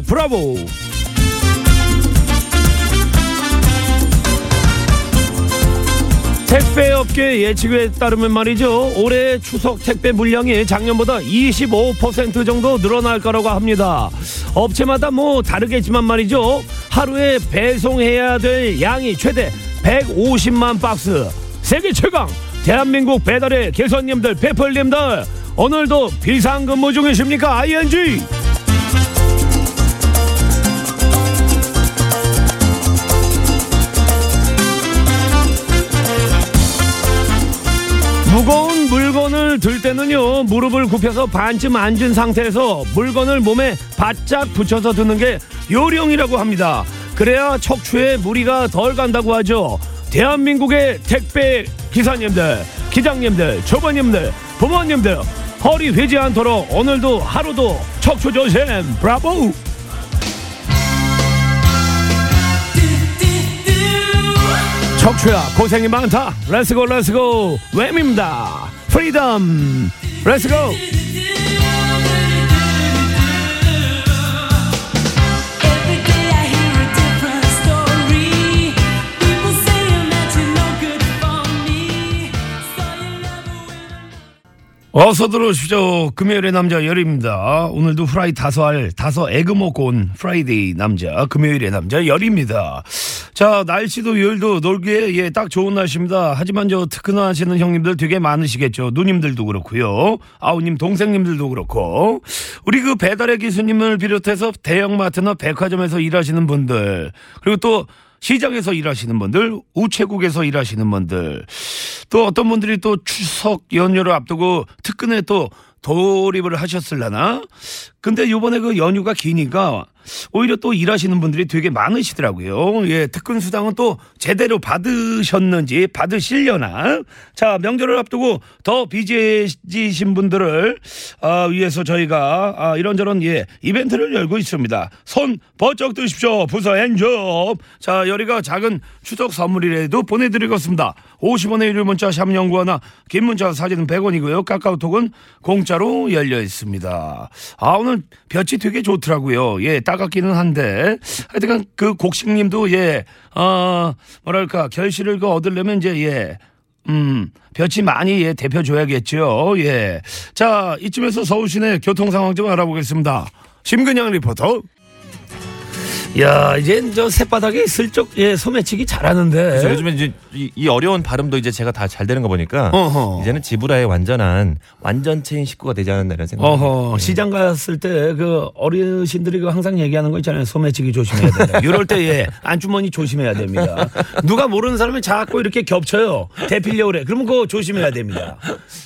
브라보 택배업계 예측에 따르면 말이죠. 올해 추석 택배 물량이 작년보다 25% 정도 늘어날 거라고 합니다. 업체마다 뭐 다르겠지만 말이죠. 하루에 배송해야 될 양이 최대 150만 박스. 세계 최강. 대한민국 배달의 개선님들 페플님들 오늘도 비상근무 중이십니까 ING 물건을 들 때는요 무릎을 굽혀서 반쯤 앉은 상태에서 물건을 몸에 바짝 붙여서 드는 게 요령이라고 합니다. 그래야 척추에 무리가 덜 간다고 하죠. 대한민국의 택배 기사님들 기장님들 초보님들 부모님들 허리 휘지 않도록 오늘도 하루도 척추 조심. 브라보! 척추야 고생이 많다. Let's go let's go Wham입니다 Freedom 어서 들어오십시오. 금요일의 남자 열입니다. 오늘도 프라이 다섯 알 다섯 egg 먹고 온 Friday 남자 금요일의 남자 열입니다. 자 날씨도 열도 놀기에 예, 딱 좋은 날씨입니다. 하지만 저 특근하시는 형님들 되게 많으시겠죠. 누님들도 그렇고요. 아우님 동생님들도 그렇고. 우리 그 배달의 기수님을 비롯해서 대형마트나 백화점에서 일하시는 분들 그리고 또 시장에서 일하시는 분들, 우체국에서 일하시는 분들, 또 어떤 분들이 또 추석 연휴를 앞두고 특근에 또 돌입을 하셨을라나? 근데 요번에 그 연휴가 기니까 오히려 또 일하시는 분들이 되게 많으시더라고요. 예, 특근 수당은 또 제대로 받으셨는지 받으시려나? 자, 명절을 앞두고 더 비지신 분들을 아, 위해서 저희가 아, 이런저런 예, 이벤트를 열고 있습니다. 손 번쩍 드십시오. 부서 엔접. 자, 여리가 작은 추석 선물이라도 보내드리겠습니다. 50원의 유료 문자 샵 연구하나 긴 문자 사진은 100원이고요. 카카오톡은 공짜로 열려 있습니다. 아, 오늘 볕이 되게 좋더라고요. 예, 따갑기는 한데. 하여튼 그 곡식님도 예, 어, 뭐랄까, 결실을 그 얻으려면 이제 예, 음, 볕이 많이 예, 대표줘야겠죠. 예. 자, 이쯤에서 서울 시내 교통 상황 좀 알아보겠습니다. 심근양 리포터. 야, 이제 저 새바닥에 슬쩍 예, 소매치기 잘하는데. 그래서 요즘에 이제 이, 이 어려운 발음도 이제 제가 다 잘 되는 거 보니까 어허. 이제는 지브라의 완전한 완전체인 식구가 되지 않았나 이런 생각. 어허, 시장 갔을 때 그 어르신들이 그 항상 얘기하는 거 있잖아요. 소매치기 조심해야 된다. 이럴 때 예, 안주머니 조심해야 됩니다. 누가 모르는 사람이 자꾸 이렇게 겹쳐요. 대필려 그래. 그러면 그거 조심해야 됩니다.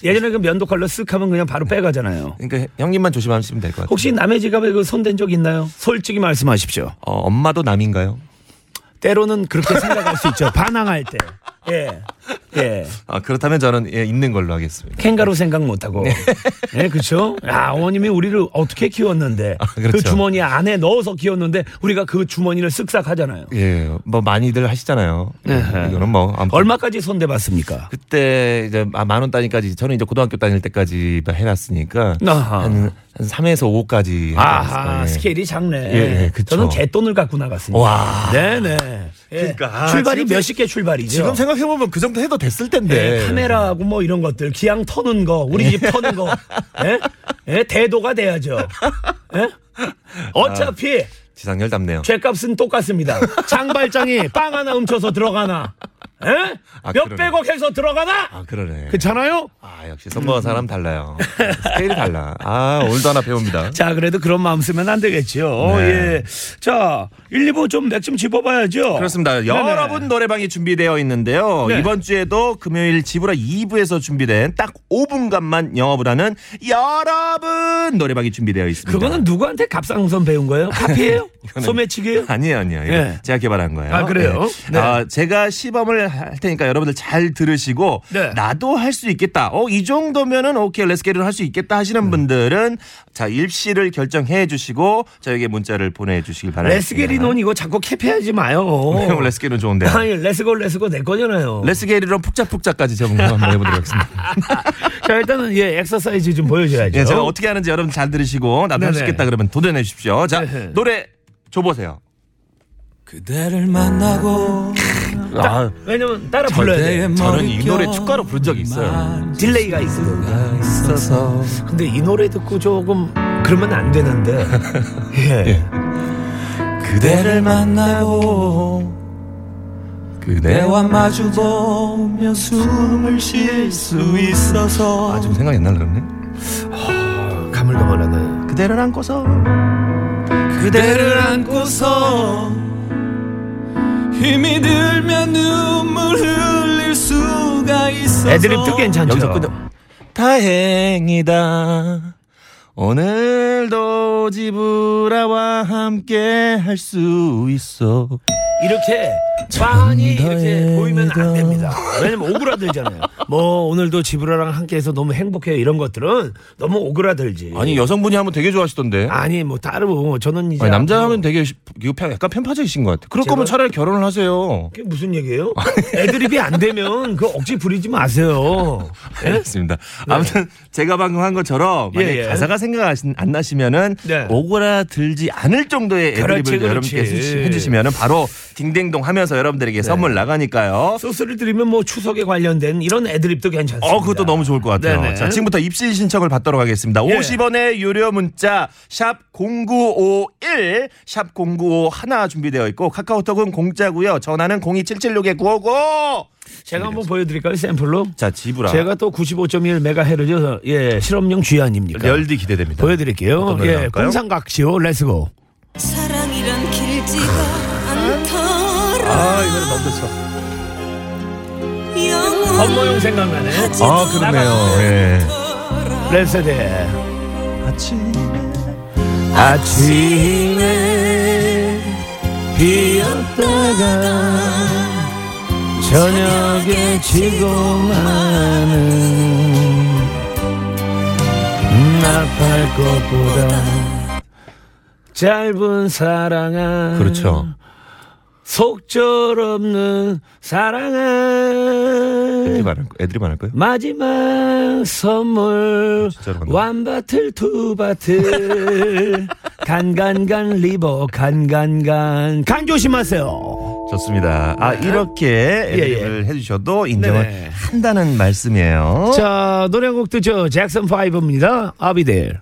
예전에 그 면도 칼로 쓱 하면 그냥 바로 빼가잖아요. 그러니까 형님만 조심하시면 될 것 같아요. 혹시 남의 지갑에 그 손댄 적 있나요? 솔직히 말씀하십시오. 어, 엄마도 남인가요? 때로는 그렇게 생각할 수 있죠. 반항할 때. 예. 예. 아 그렇다면 저는 예, 있는 걸로 하겠습니다. 캥가루 생각 못하고. 예, 그렇죠. 아, 어머님이 우리를 어떻게 키웠는데 그 그렇죠. 주머니 안에 넣어서 키웠는데 우리가 그 주머니를 쓱싹 하잖아요. 예, 뭐 많이들 하시잖아요. 에헤. 이거는 뭐 아무튼 얼마까지 손대봤습니까? 그때 이제 만원 단위까지 저는 이제 고등학교 다닐 때까지 해놨으니까 아하. 한, 한 3에서 5까지. 아하, 스케일이 작네. 예, 예, 그쵸. 저는 개돈을 갖고 나갔습니다. 와. 네네. 예. 그러니까, 아, 출발이 지금 몇십 개 출발이죠. 지금 생각해보면 그 정도 해도 됐을 텐데. 예, 카메라하고 뭐 이런 것들 기왕 터는 거 우리 집 터는 거 예? 예, 대도가 돼야죠 예? 어차피 지상열 답네요. 죄값은 똑같습니다 장발장이 빵 하나 훔쳐서 들어가나 예? 아, 몇백억 해서 들어가나 아 그러네. 그렇잖아요 아 역시 선거한 사람 달라요. 스케일이 달라. 아 오늘도 하나 배웁니다. 자 그래도 그런 마음 쓰면 안 되겠죠 네. 예. 자 1, 2부 좀 맥좀 짚어봐야죠 그렇습니다. 네네. 여러분 노래방이 준비되어 있는데요. 네. 이번 주에도 금요일 지브라 2부에서 준비된 딱 5분간만 영업을 하는 여러분 노래방이 준비되어 있습니다. 그거는 누구한테 갑상선 배운 거예요? 카피예요? 소매치기예요? 아니에요, 아니에요. 예. 제가 개발한 거예요. 아, 그래요? 예. 네. 아, 제가 시범을 할 테니까 여러분들 잘 들으시고 네. 나도 할 수 있겠다. 어, 이 정도면은 오케이 let's get it으로 할 수 있겠다 하시는 네. 분들은 자, 입시를 결정해 주시고 저에게 문자를 보내 주시길 바랍니다. 레스게리논 이거 자꾸 캡해하지 마요. 형 렛츠게리는 좋은데. 아니 레스고 레스고 내 거잖아요. 레스게리론 푹자푹자까지 제가 한번 해 보도록 하겠습니다. 자 일단은 예 엑서사이즈 좀 보여 줘야죠. 예, 제가 어떻게 하는지 여러분 잘 들으시고 나도 할수 네네. 있겠다 그러면 도전해 주십시오. 자, 네네. 노래 줘 보세요. 그대를 만나고 아, 왜냐면 따라 불러야 돼. 저는 이 노래 축가로 부른 적이 있어요. 딜레이가. 있어서 근데 이 노래 듣고 조금 그러면 안 되는데. 예. 그대를 만나고 그대와 마주보며 숨을 쉴 수 있어서 아, 좀 생각이 안 그러네. 가물가물하네. 그대를 안고서 그대를 안고서 힘이 들면 애드립도 괜찮죠. 끊어. 다행이다. 오늘도 지브라와 함께 할 수 있어. 이렇게 많이 이렇게 다행이다. 보이면 안 됩니다. 왜냐면 오그라들잖아요. 뭐 오늘도 지브라랑 함께해서 너무 행복해요. 이런 것들은 너무 오그라들지. 아니 여성분이 하면 되게 좋아하시던데. 아니 뭐 따로 저는 이제 아니, 남자 하면 되게 시- 이거 편- 약간 편파적이신 것 같아. 그럴 제가- 거면 차라리 결혼을 하세요. 그게 무슨 얘기예요? 애드립이 안 되면 그 억지 부리지 마세요. 예? 알겠습니다. 아무튼 제가 방금 한 것처럼 만약 예, 예. 가사가 생각 안 나시면은 네. 오그라들지 않을 정도의 애드립을 그렇지, 그렇지. 여러분께 해주시면은 바로 딩댕동 하면서 여러분들에게 선물 나가니까요. 소스를 드리면 뭐 추석에 관련된 이런 애드립도 괜찮습니다. 어, 그것도 너무 좋을 것 같아요. 네네. 자, 지금부터 입시 신청을 받도록 하겠습니다. 예. 50원의 유료 문자 샵 0951, 샵 095 하나 준비되어 있고 카카오톡은 공짜고요. 전화는 02776-955. 제가 한번 보여드릴까요? 샘플로. 자, 지브라. 제가 또 95.1 메가헤르츠 예 실험용 쥐 아닙니까? 열디 기대됩니다. 보여드릴게요. 예? 공상각시오 let's go. 사랑 아, 이 노래 너무 좋죠. 건모용 생각나네. 아, 그러네요. 예. 아침 아침에 비었다가 저녁에 지고 마는 나팔 꽃보다 짧은 사랑아 그렇죠. 속절 없는 사랑아 애드립 안 할, 애드립 안 할까요? 마지막 선물 간다. 완바틀 투바틀 간간간 리버 간간간 간 조심하세요 좋습니다. 아, 이렇게 애드립을 해주셔도 인정을 네네. 한다는 말씀이에요. 자 노래 한곡 듣죠 잭슨 5입니다 I'll be there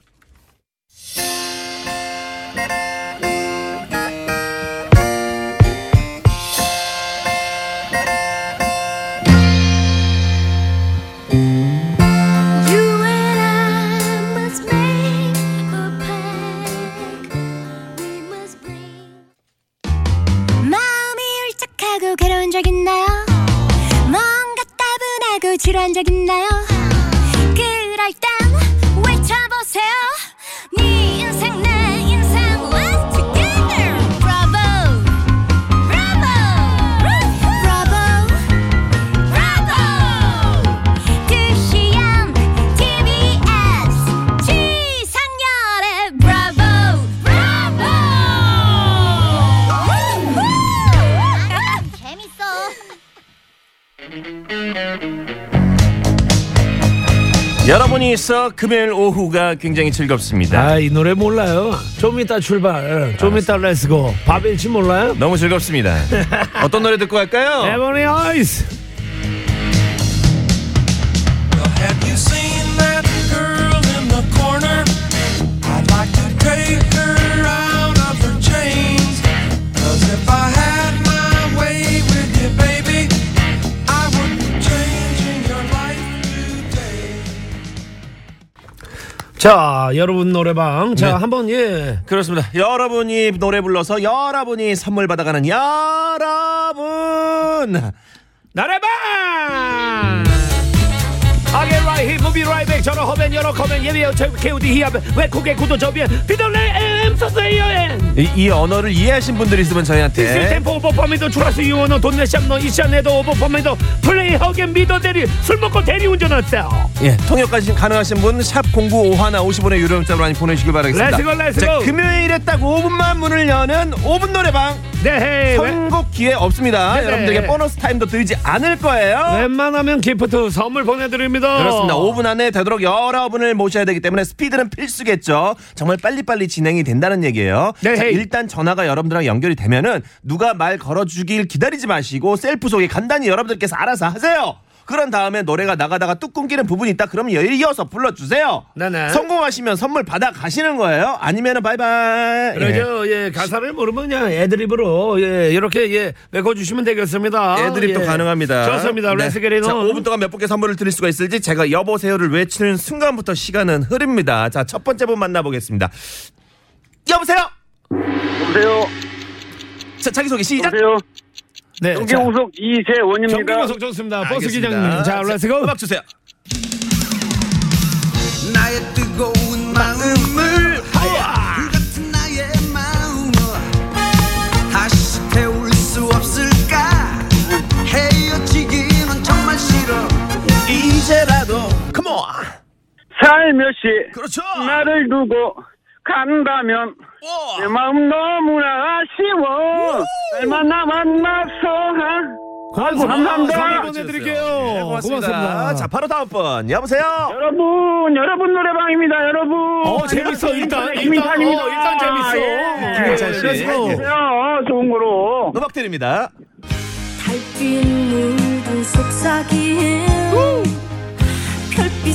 있어 금요일 오후가 굉장히 즐겁습니다. 아 이 노래 몰라요 좀 이따 출발 좀 이따 렛츠고 바벨치 몰라요? 너무 즐겁습니다. 어떤 노래 듣고 갈까요? 에버니 아이스 자 여러분 노래방 자 네. 한번 예 그렇습니다. 여러분이 노래 불러서 여러분이 선물 받아가는 여러분. 나래방 아게 히무비 라이백 전화 허면 여러 커면 예비여 KOD 히압 외국의 구도 저비엔 비돌레 엠소스의 여행 이, 이 언어를 이해하신 분들 있으면 저희한테 시스템포 오버퍼미도 추라스 유원어 돈네샵너 이샤네도 오버퍼미도 플레이하게 미더 대리 술 먹고 대리 운전하세요 예, 통역까지 가능하신 분 샵 0951 50원의 유료 문자로 많이 보내주시길 바라겠습니다. 렛츠고, 렛츠고. 자, 금요일에 딱 5분만 문을 여는 5분 노래방 네 왜- 선곡 기회 없습니다. 네네. 여러분들에게 보너스 타임도 드리지 않을 거예요. 웬만하면 gift 선물 보내드립니다 그렇습니다. 5분 안에 되도록 여러분을 모셔야 되기 때문에 스피드는 필수겠죠. 정말 빨리빨리 진행이 된다는 얘기예요. 네, 자, hey. 일단 전화가 여러분들랑 연결이 되면은 누가 말 걸어주길 기다리지 마시고 셀프 소개 간단히 여러분들께서 알아서 하세요. 그런 다음에 노래가 나가다가 뚝 끊기는 부분이 있다. 그러면 이어서 불러주세요. 네네. 성공하시면 선물 받아 가시는 거예요. 아니면은 바이바이. 예. 그러죠 예 가사를 모르면 그냥 애드립으로 예 이렇게 예 메꿔주시면 되겠습니다 애드립도 예. 가능합니다. 좋습니다 네. let's get it on 자, 5분 동안 몇 분께 선물을 드릴 수가 있을지 제가 여보세요를 외치는 순간부터 시간은 흐릅니다. 자, 첫 번째 분 만나보겠습니다. 여보세요? 여보세요. 자, 자기소개 시작. 여보세요. 네, 자, 경기고속 이재원입니다. 경기고속 좋습니다 버스 알겠습니다. 기장님 자 let's go 음악 주세요. 나의 뜨거운 마음을 같은 나의 마음을 다시 태울 수 없을까 헤어지기는 정말 싫어 이제라도 come on. 살며시 그렇죠. 나를 두고 간다면 오. 내 마음 너무나 아쉬워 얼마 나 만 나서 아이고 감사합니다. 선물 보내드릴게요 네, 고맙습니다. 자, 바로 다음 분. 여보세요? 여러분 여러분 노래방입니다 여러분. 어 재밌어 일단 일단 김인탄입니다. 어, 일단 재밌어 예. 김인찬 씨. let's go. 해주세요. 좋은 거로. 음악 드립니다. 달빛 묻은 속삭임 별빛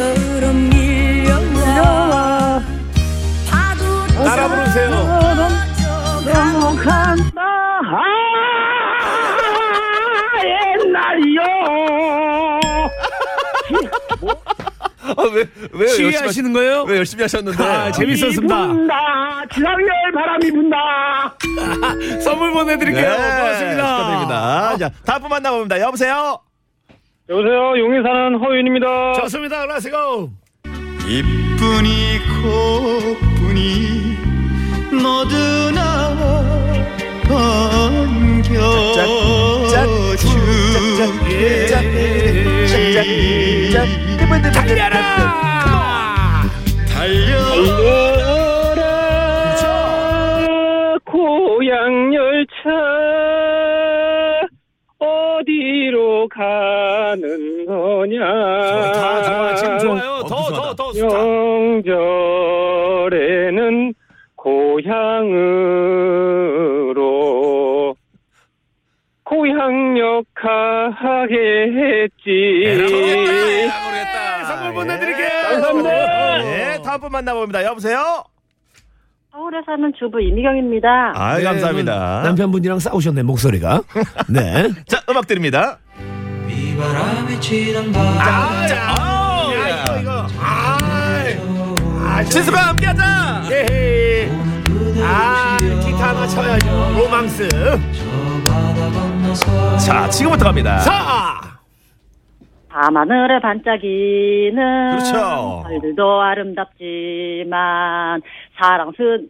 안개처럼 밀려와 파도 따라 부르세요. 넘어간다. 아, 옛날이요. 아, 왜, 왜 열심히, 하시, 시위하시는 거예요? 왜 열심히 하셨는데? 아, 재밌었습니다. 분다. 지상열 바람이 분다. 선물 보내드릴게요 네, 고맙습니다 축하드립니다. 자, 다음 분 만나봅니다. 여보세요? 여보세요. 용인 사는 허윤입니다. 좋습니다 let's go 이쁜이 코뿐이 모두 나 반겨주니 달려라 달려 고향 열차 어디로 가는 거냐? 다 좋아 지금 좋아요 어, 더 무슨 더더 명절에는 고향으로 고향 역하겠지. 모르겠다. 선물 보내드릴게요. 감사합니다. 네, 다음 분 만나봅니다. 여보세요? 서울에 사는 주부 이미경입니다. 아, 네, 감사합니다. 남편분이랑 싸우셨네 목소리가 네 자, 음악 드립니다. 비바람이 치는 밤 아, 자, 아우, 야, 이거 이거 아 진수가 함께하자. 예. 아 기타 하나 쳐야죠 로망스 자, 지금부터 갑니다. 자 밤하늘에 반짝이는 그렇죠. 별들도 아름답지만 사랑스런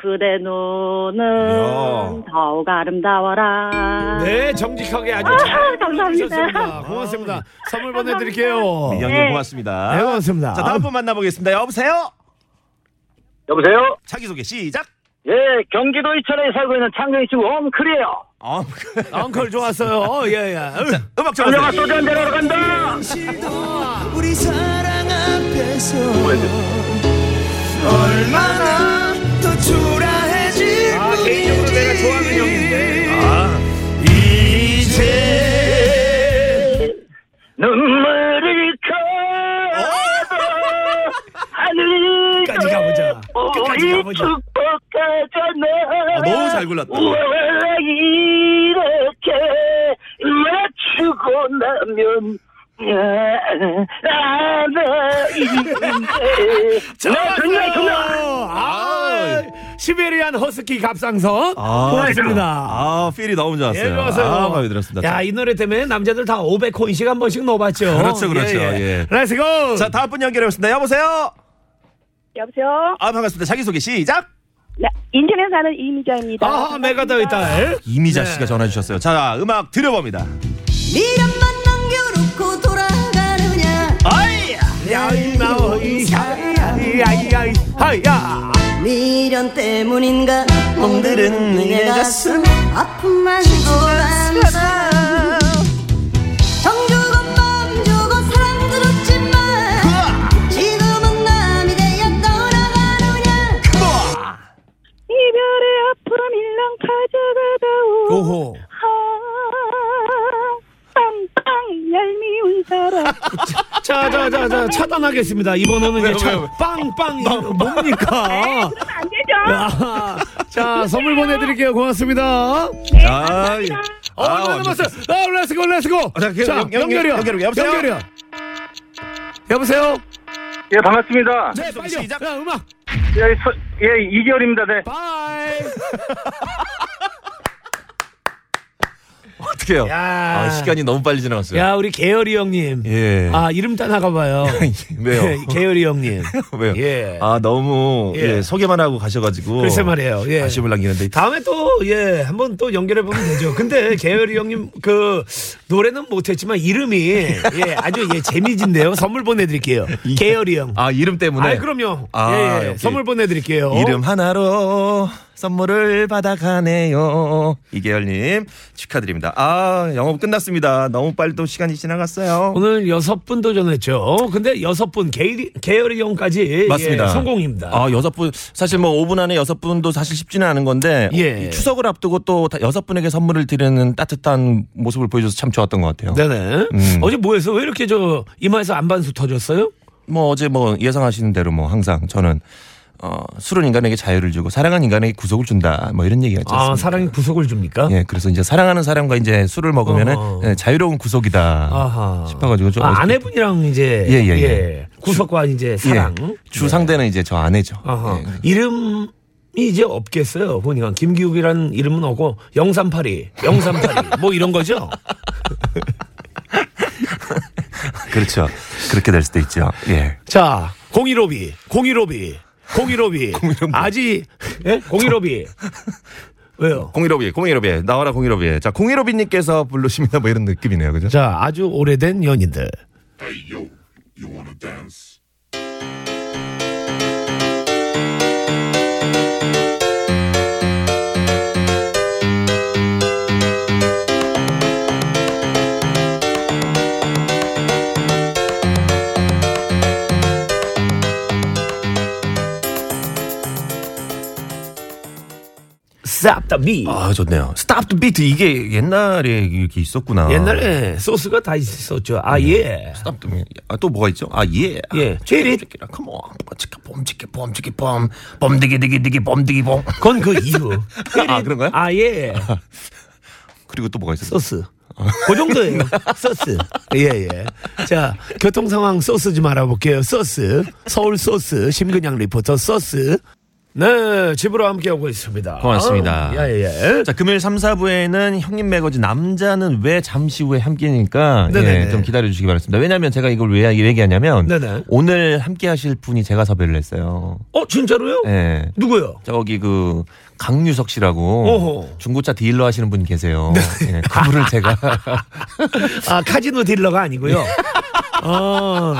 그대 눈은 이야. 더욱 아름다워라. 네, 정직하게 아주 아, 잘 감사합니다. 해주셨습니다. 고맙습니다. 선물 보내드릴게요. 미경님 네. 고맙습니다. 네, 고맙습니다. 자, 다음 분 만나보겠습니다. 여보세요? 여보세요? 자기소개 시작. 예, 경기도 이천에 살고 있는 창경이 친구 홈클이에요. 어, 엉클 좋았어요. 어, 예, 예. 으. 음악 장정아 주세요. 소주 한잔 하러 간다. 우리 사랑 앞에서 얼마나 더 초라해질 아, 개인적으로 내가 좋아하는 형인데. 아, 이제 눈물을 걸어 하늘 끝까지 가보자. 끝까지 가보자. 축복하잖아. 아, 너무 잘 골랐다. 우와, 이렇게 맞추고 나면 아나 이제 네, 좋냐 좋냐 아, 시베리안 허스키 갑상선 고맙습니다. 아, feel이 너무 좋았어요. 예, 좋았어요. 아, 마음에 들었습니다. 야, 이 노래 때문에 남자들 다 500코인씩 한 번씩 넣어봤죠. 그렇죠, 그렇죠. 예. let's go! 자, 다음 분 연결해보겠습니다. 여보세요? 여보세요? 아, 반갑습니다. 자기소개 시작! 네, 인천에 사는 이미자입니다. 아하, 메가더의 딸. 이미자 네. 씨가 전화 주셨어요. 자, 음악 들어봅니다. 미련만 남겨놓고 돌아가느냐 야이, 나오이, 야이, 야이, 야이, 하야. 미련 때문인가 멍들은 내 가슴 아픔만 골랐어 일랑 가져가다오. 오호. 아, 빵빵 얄미운 사람. 자, 자, 자, 자, 차단하겠습니다. 이번에는 이제 왜요, 차, 왜요? 빵빵, 뭡니까? 안 되죠? 야, 자, 선물 보내드릴게요. 고맙습니다. 아, 예. 어, 얼마 남았어요? 아, let's go, let's go. 아, 자, 그, 자, 연- 연- 연결이요. 연결, 여보세요? 연결이요. 여보세요? 예, 반갑습니다. 네, 빨리요. 시작. 자, 음악. 예, 서, 예, 이결입니다. 네. bye. 어떡해요. 야. 아, 시간이 너무 빨리 지나갔어요. 야, 우리 계열이 형님. 예. 아, 이름 따나가 봐요. 왜요? 계열이 형님. 왜요? 예. 아, 너무, 예. 예, 소개만 하고 가셔가지고. 글쎄 말이에요. 예. 아쉬움을 남기는데. 다음에 또, 예, 한번 또 연결해보면 되죠. 근데, 계열이 형님, 그, 노래는 못했지만, 이름이, 예, 아주, 예, 재미진데요. 선물 보내드릴게요. 계열이 형. 아, 이름 때문에. 아, 그럼요. 아, 예, 예. 오케이. 선물 보내드릴게요. 이름 하나로 선물을 받아가네요. 이계열님 축하드립니다. 아 영업 끝났습니다. 너무 빨리 또 시간이 지나갔어요. 오늘 여섯 분 도전했죠. 근데 여섯 분, 계열이, 계열이 형까지. 맞습니다. 예, 성공입니다. 아 여섯 분 사실 뭐 5분 안에 여섯 분도 사실 쉽지는 않은 건데 예. 이 추석을 앞두고 또 다- 여섯 분에게 선물을 드리는 따뜻한 모습을 보여줘서 참 좋았던 것 같아요. 네네. 음. 어제 뭐 해서 왜 이렇게 저, 이마에서 안반수 터졌어요? 뭐 어제 뭐 예상하시는 대로 뭐 항상 저는 어, 술은 인간에게 자유를 주고 사랑은 인간에게 구속을 준다. 뭐 이런 얘기가 있잖습니까? 아, 사랑이 구속을 줍니까? 예, 그래서 이제 사랑하는 사람과 이제 술을 먹으면 어, 어. 예, 자유로운 구속이다. 아하. 싶어가지고 좀 아, 아내분이랑 이제 예, 예, 예. 예. 구속과 이제 예, 사랑. 예. 주 상대는 이제 저 아내죠. 아하. 예, 이름. 이제 없겠어요. 보니까 김기욱이라는 이름은 없고 0382, 0382 뭐 이런 거죠. 그렇죠. 그렇게 될 수도 있죠. 예. 자, 015B, 015B. 공일오비. 아직 예? 공일오비. 왜요? 공일오비, 공일오비, 나와라 공일오비. 자, 공일오비님께서 부르십니다. 뭐 이런 느낌이네요, 그죠? 자, 아주 오래된 연인들. Hey, yo, Stop the beat. 아, 좋네요. stop the beat 이게 옛날에 이렇게 있었구나. 옛날에 소스가 다 있었죠. 아, 예. stop the beat. 아, 또 뭐가 있죠? 아, 예. 예. check it. come on. 치카 봄, 치카 봄, 치카 봄. 봄디기 디기 디기 봄디기 봄. 그건 그 이후. 아, 그런가요? 아, 예. 그리고 또 뭐가 있었어요? 소스. 그 정도예요. 소스. 예, 예. 자, 교통 상황 소스 좀 알아볼게요. 소스. 서울 소스. 심근양 리포터 소스. 네, 집으로 함께하고 있습니다. 고맙습니다. 예, 예. 자, 금요일 3, 4부에는 형님 매거진 남자는 왜 잠시 후에 함께니까 네네네. 예, 좀 기다려 주시기 바랍니다. 왜냐면 제가 이걸 왜 얘기하냐면 네네. 오늘 함께 하실 분이 제가 섭외를 했어요. 어, 진짜로요? 예. 누구요? 저기 그 강유석 씨라고 어허. 중고차 딜러 하시는 분이 계세요. 예, 그분을 제가 아, 카지노 딜러가 아니고요. 어,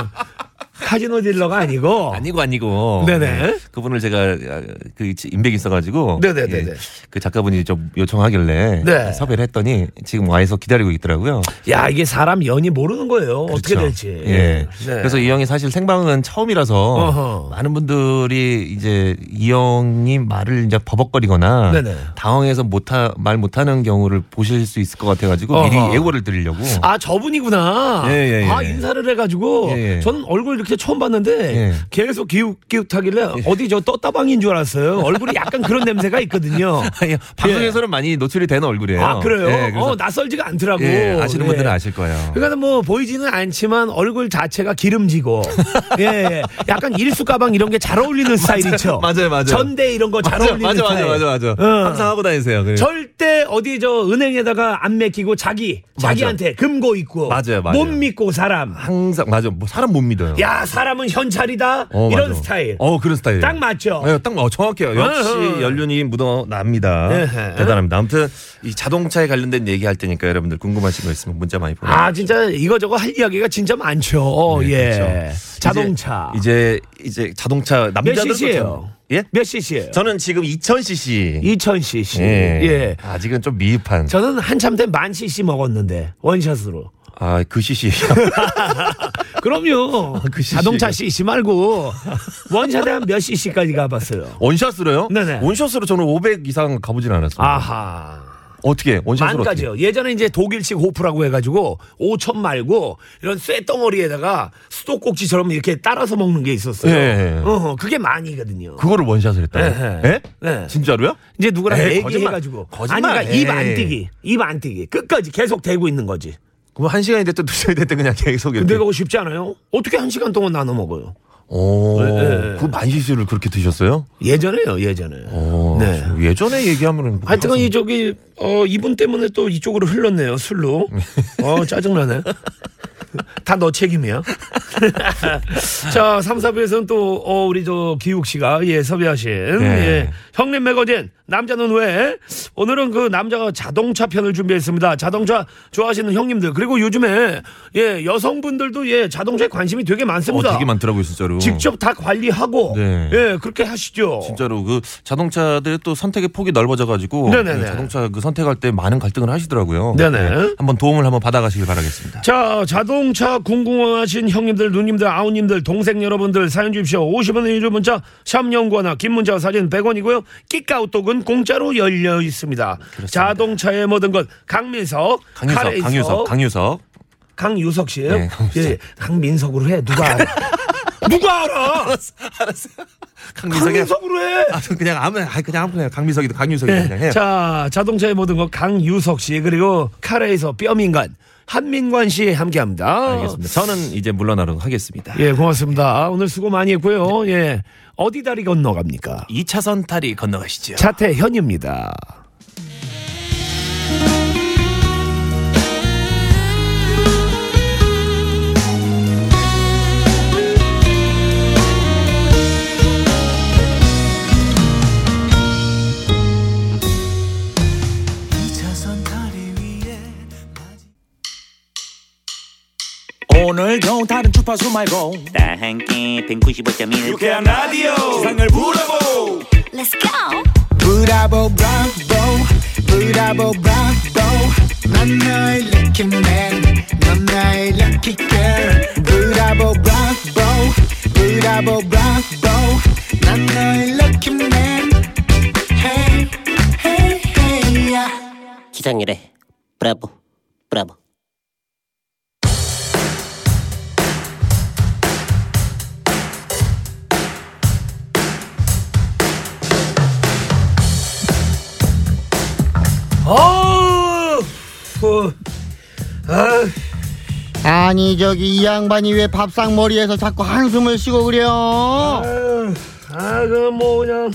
카지노 딜러가 아니고. 아니고 아니고 네네. 예, 그분을 제가 아, 그 인맥이 있어가지고 네네네네. 예, 그 작가분이 좀 요청하길래 네. 섭외를 했더니 지금 와서 기다리고 있더라고요. 야, 이게 사람 연이 모르는 거예요. 어떻게 그렇죠. 될지. 예. 네. 그래서 이 형이 사실 생방은 처음이라서 어허. 많은 분들이 이제 이 형이 말을 이제 버벅거리거나 네네. 당황해서 못하 말 못하는 경우를 보실 수 있을 것 같아가지고 어허. 미리 예고를 드리려고. 아 저분이구나. 예, 예, 예. 아 인사를 해가지고 예, 예. 저는 얼굴 이렇게 처음 봤는데 예. 계속 기웃기웃하길래 어디 저 떴다방인 줄 알았어요. 얼굴이 약간 그런 냄새가 있거든요. 아니, 방송에서는 많이 노출이 되는 얼굴이에요. 아 그래요? 예, 어 낯설지가 않더라고. 예, 아시는 예. 분들은 아실 거예요. 그러니까 뭐 보이지는 않지만 얼굴 자체가 기름지고 예, 예. 약간 일수 가방 이런 게 잘 어울리는 스타일이죠. 맞아요, 맞아요. 전대 이런 거잘 맞아, 어울리는 맞아, 맞아, 스타일. 맞아, 맞아. 어. 항상 하고 다니세요. 그래. 절대 어디 저 은행에다가 안 맡기고 자기 자기한테 금고 있고 맞아요, 맞아요. 못 믿고 사람. 항상 맞아. 뭐 사람 못 믿어요. 야 사람은 현찰이다 어, 이런 맞아. 스타일. 어, 그런 스타일. 딱 맞죠. 네, 딱 어, 정확해요. 역시 어허. 연륜이 묻어납니다. 에헤. 대단합니다. 아무튼 이 자동차에 관련된 얘기할 테니까 여러분들 궁금하신 거 있으면 문자 많이 보내요. 아 진짜 이거 저거 할 이야기가 진짜 많죠. 어, 네, 예. 그렇죠. 자동차. 이제 이제 자동차 몇 남자들 cc예요? 예? 몇 cc예요? 저는 지금 2000cc. 2000cc. 예. 예. 아직은 좀 미흡한. 저는 한참 된 만 cc 먹었는데 원샷으로. 아, 그 cc. 그럼요. 그 cc 가. 자동차 cc 말고 원샷에 한 몇 cc까지 가봤어요. 원샷으로요? 네네. 원샷으로 저는 500 이상 가보진 않았어요. 아하. 어떻게? 원샷으로? 만까지요. 예전에 이제 독일식 호프라고 해가지고 5천 말고 이런 쇠덩어리에다가 수도꼭지처럼 이렇게 따라서 먹는 게 있었어요. 예. 어, 그게 많이거든요. 그거를 원샷을 했다고? 예, 예? 네. 진짜로요? 이제 누구랑 에이, 거짓말. 얘기해가지고 거짓말. 아니 그러니까 입 안. 띄기, 입안 띄기 끝까지 계속 대고 있는 거지. 그럼 한 시간이 됐든 두 시간이 됐든 그냥 계속 이렇게. 근데 그거 쉽지 않아요? 어떻게 한 시간 동안 나눠 먹어요? 오, 예, 예. 그 만시시를 그렇게 드셨어요? 예전에요, 예전에. 오, 네. 예전에 얘기하면은. 뭐 하여튼 이 저기 어 이분 때문에 또 이쪽으로 흘렀네요 술로. 어 짜증나네. 다 너 책임이야. 자, 3, 4부에서는 또, 어, 우리 저, 기욱 씨가, 예, 섭외하신, 네. 예, 형님 매거진, 남자는 왜? 오늘은 그 남자가 자동차 편을 준비했습니다. 자동차 좋아하시는 형님들. 그리고 요즘에, 예, 여성분들도 예, 자동차에 관심이 되게 어, 많습니다. 되게 많더라고요, 진짜로. 직접 다 관리하고, 네. 예, 그렇게 하시죠. 진짜로 그 자동차들의 또 선택의 폭이 넓어져가지고 네네네. 그 자동차 그 선택할 때 많은 갈등을 하시더라고요. 네네. 한번 도움을 한번 받아가시길 바라겠습니다. 자, 자동차 궁금하신 형님들, 누님들, 아우님들, 동생 여러분들 사연 주십시오. 50원의 유료 문자, 샵연구하나 긴 문자 사진 100원이고요. 끼까우톡은 공짜로 열려 있습니다. 자동차의 모든 것 강민석, 강유석, 강유석, 강유석. 강유석 씨예요. 네, 강유석. 예, 강민석으로 해. 누가 알아? 누가 알아? 강민석이 강민석으로 해. 아, 저 그냥 아무 아, 그냥 아무 그냥 강민석이도 강유석이도 그냥 해요. 네. 자, 자동차의 모든 것 강유석 씨 그리고 카레에서 뼈민간 한민관 씨 함께합니다. 알겠습니다. 저는 이제 물러나도록 하겠습니다. 예, 고맙습니다. 오늘 수고 많이 했고요. 예. 어디 다리 건너갑니까? 2차선 다리 건너가시죠. 차태현입니다. 오늘도 다른 주파수 말고. 다 함께 195.1 유쾌한 라디오. 세상을 부러보. Let's go. 브라보 브라보 브라보 브라보. 난 너의 lucky man 넌 나의 lucky girl 브라보 브라보 브라보 브라보. 난 너의 lucky man hey hey hey yeah. 기상률에 브라보 브라보 어, 어, 아, 아니 저기 이 양반이 왜 밥상 머리에서 자꾸 한숨을 쉬고 그래요? 아, 그뭐 그냥.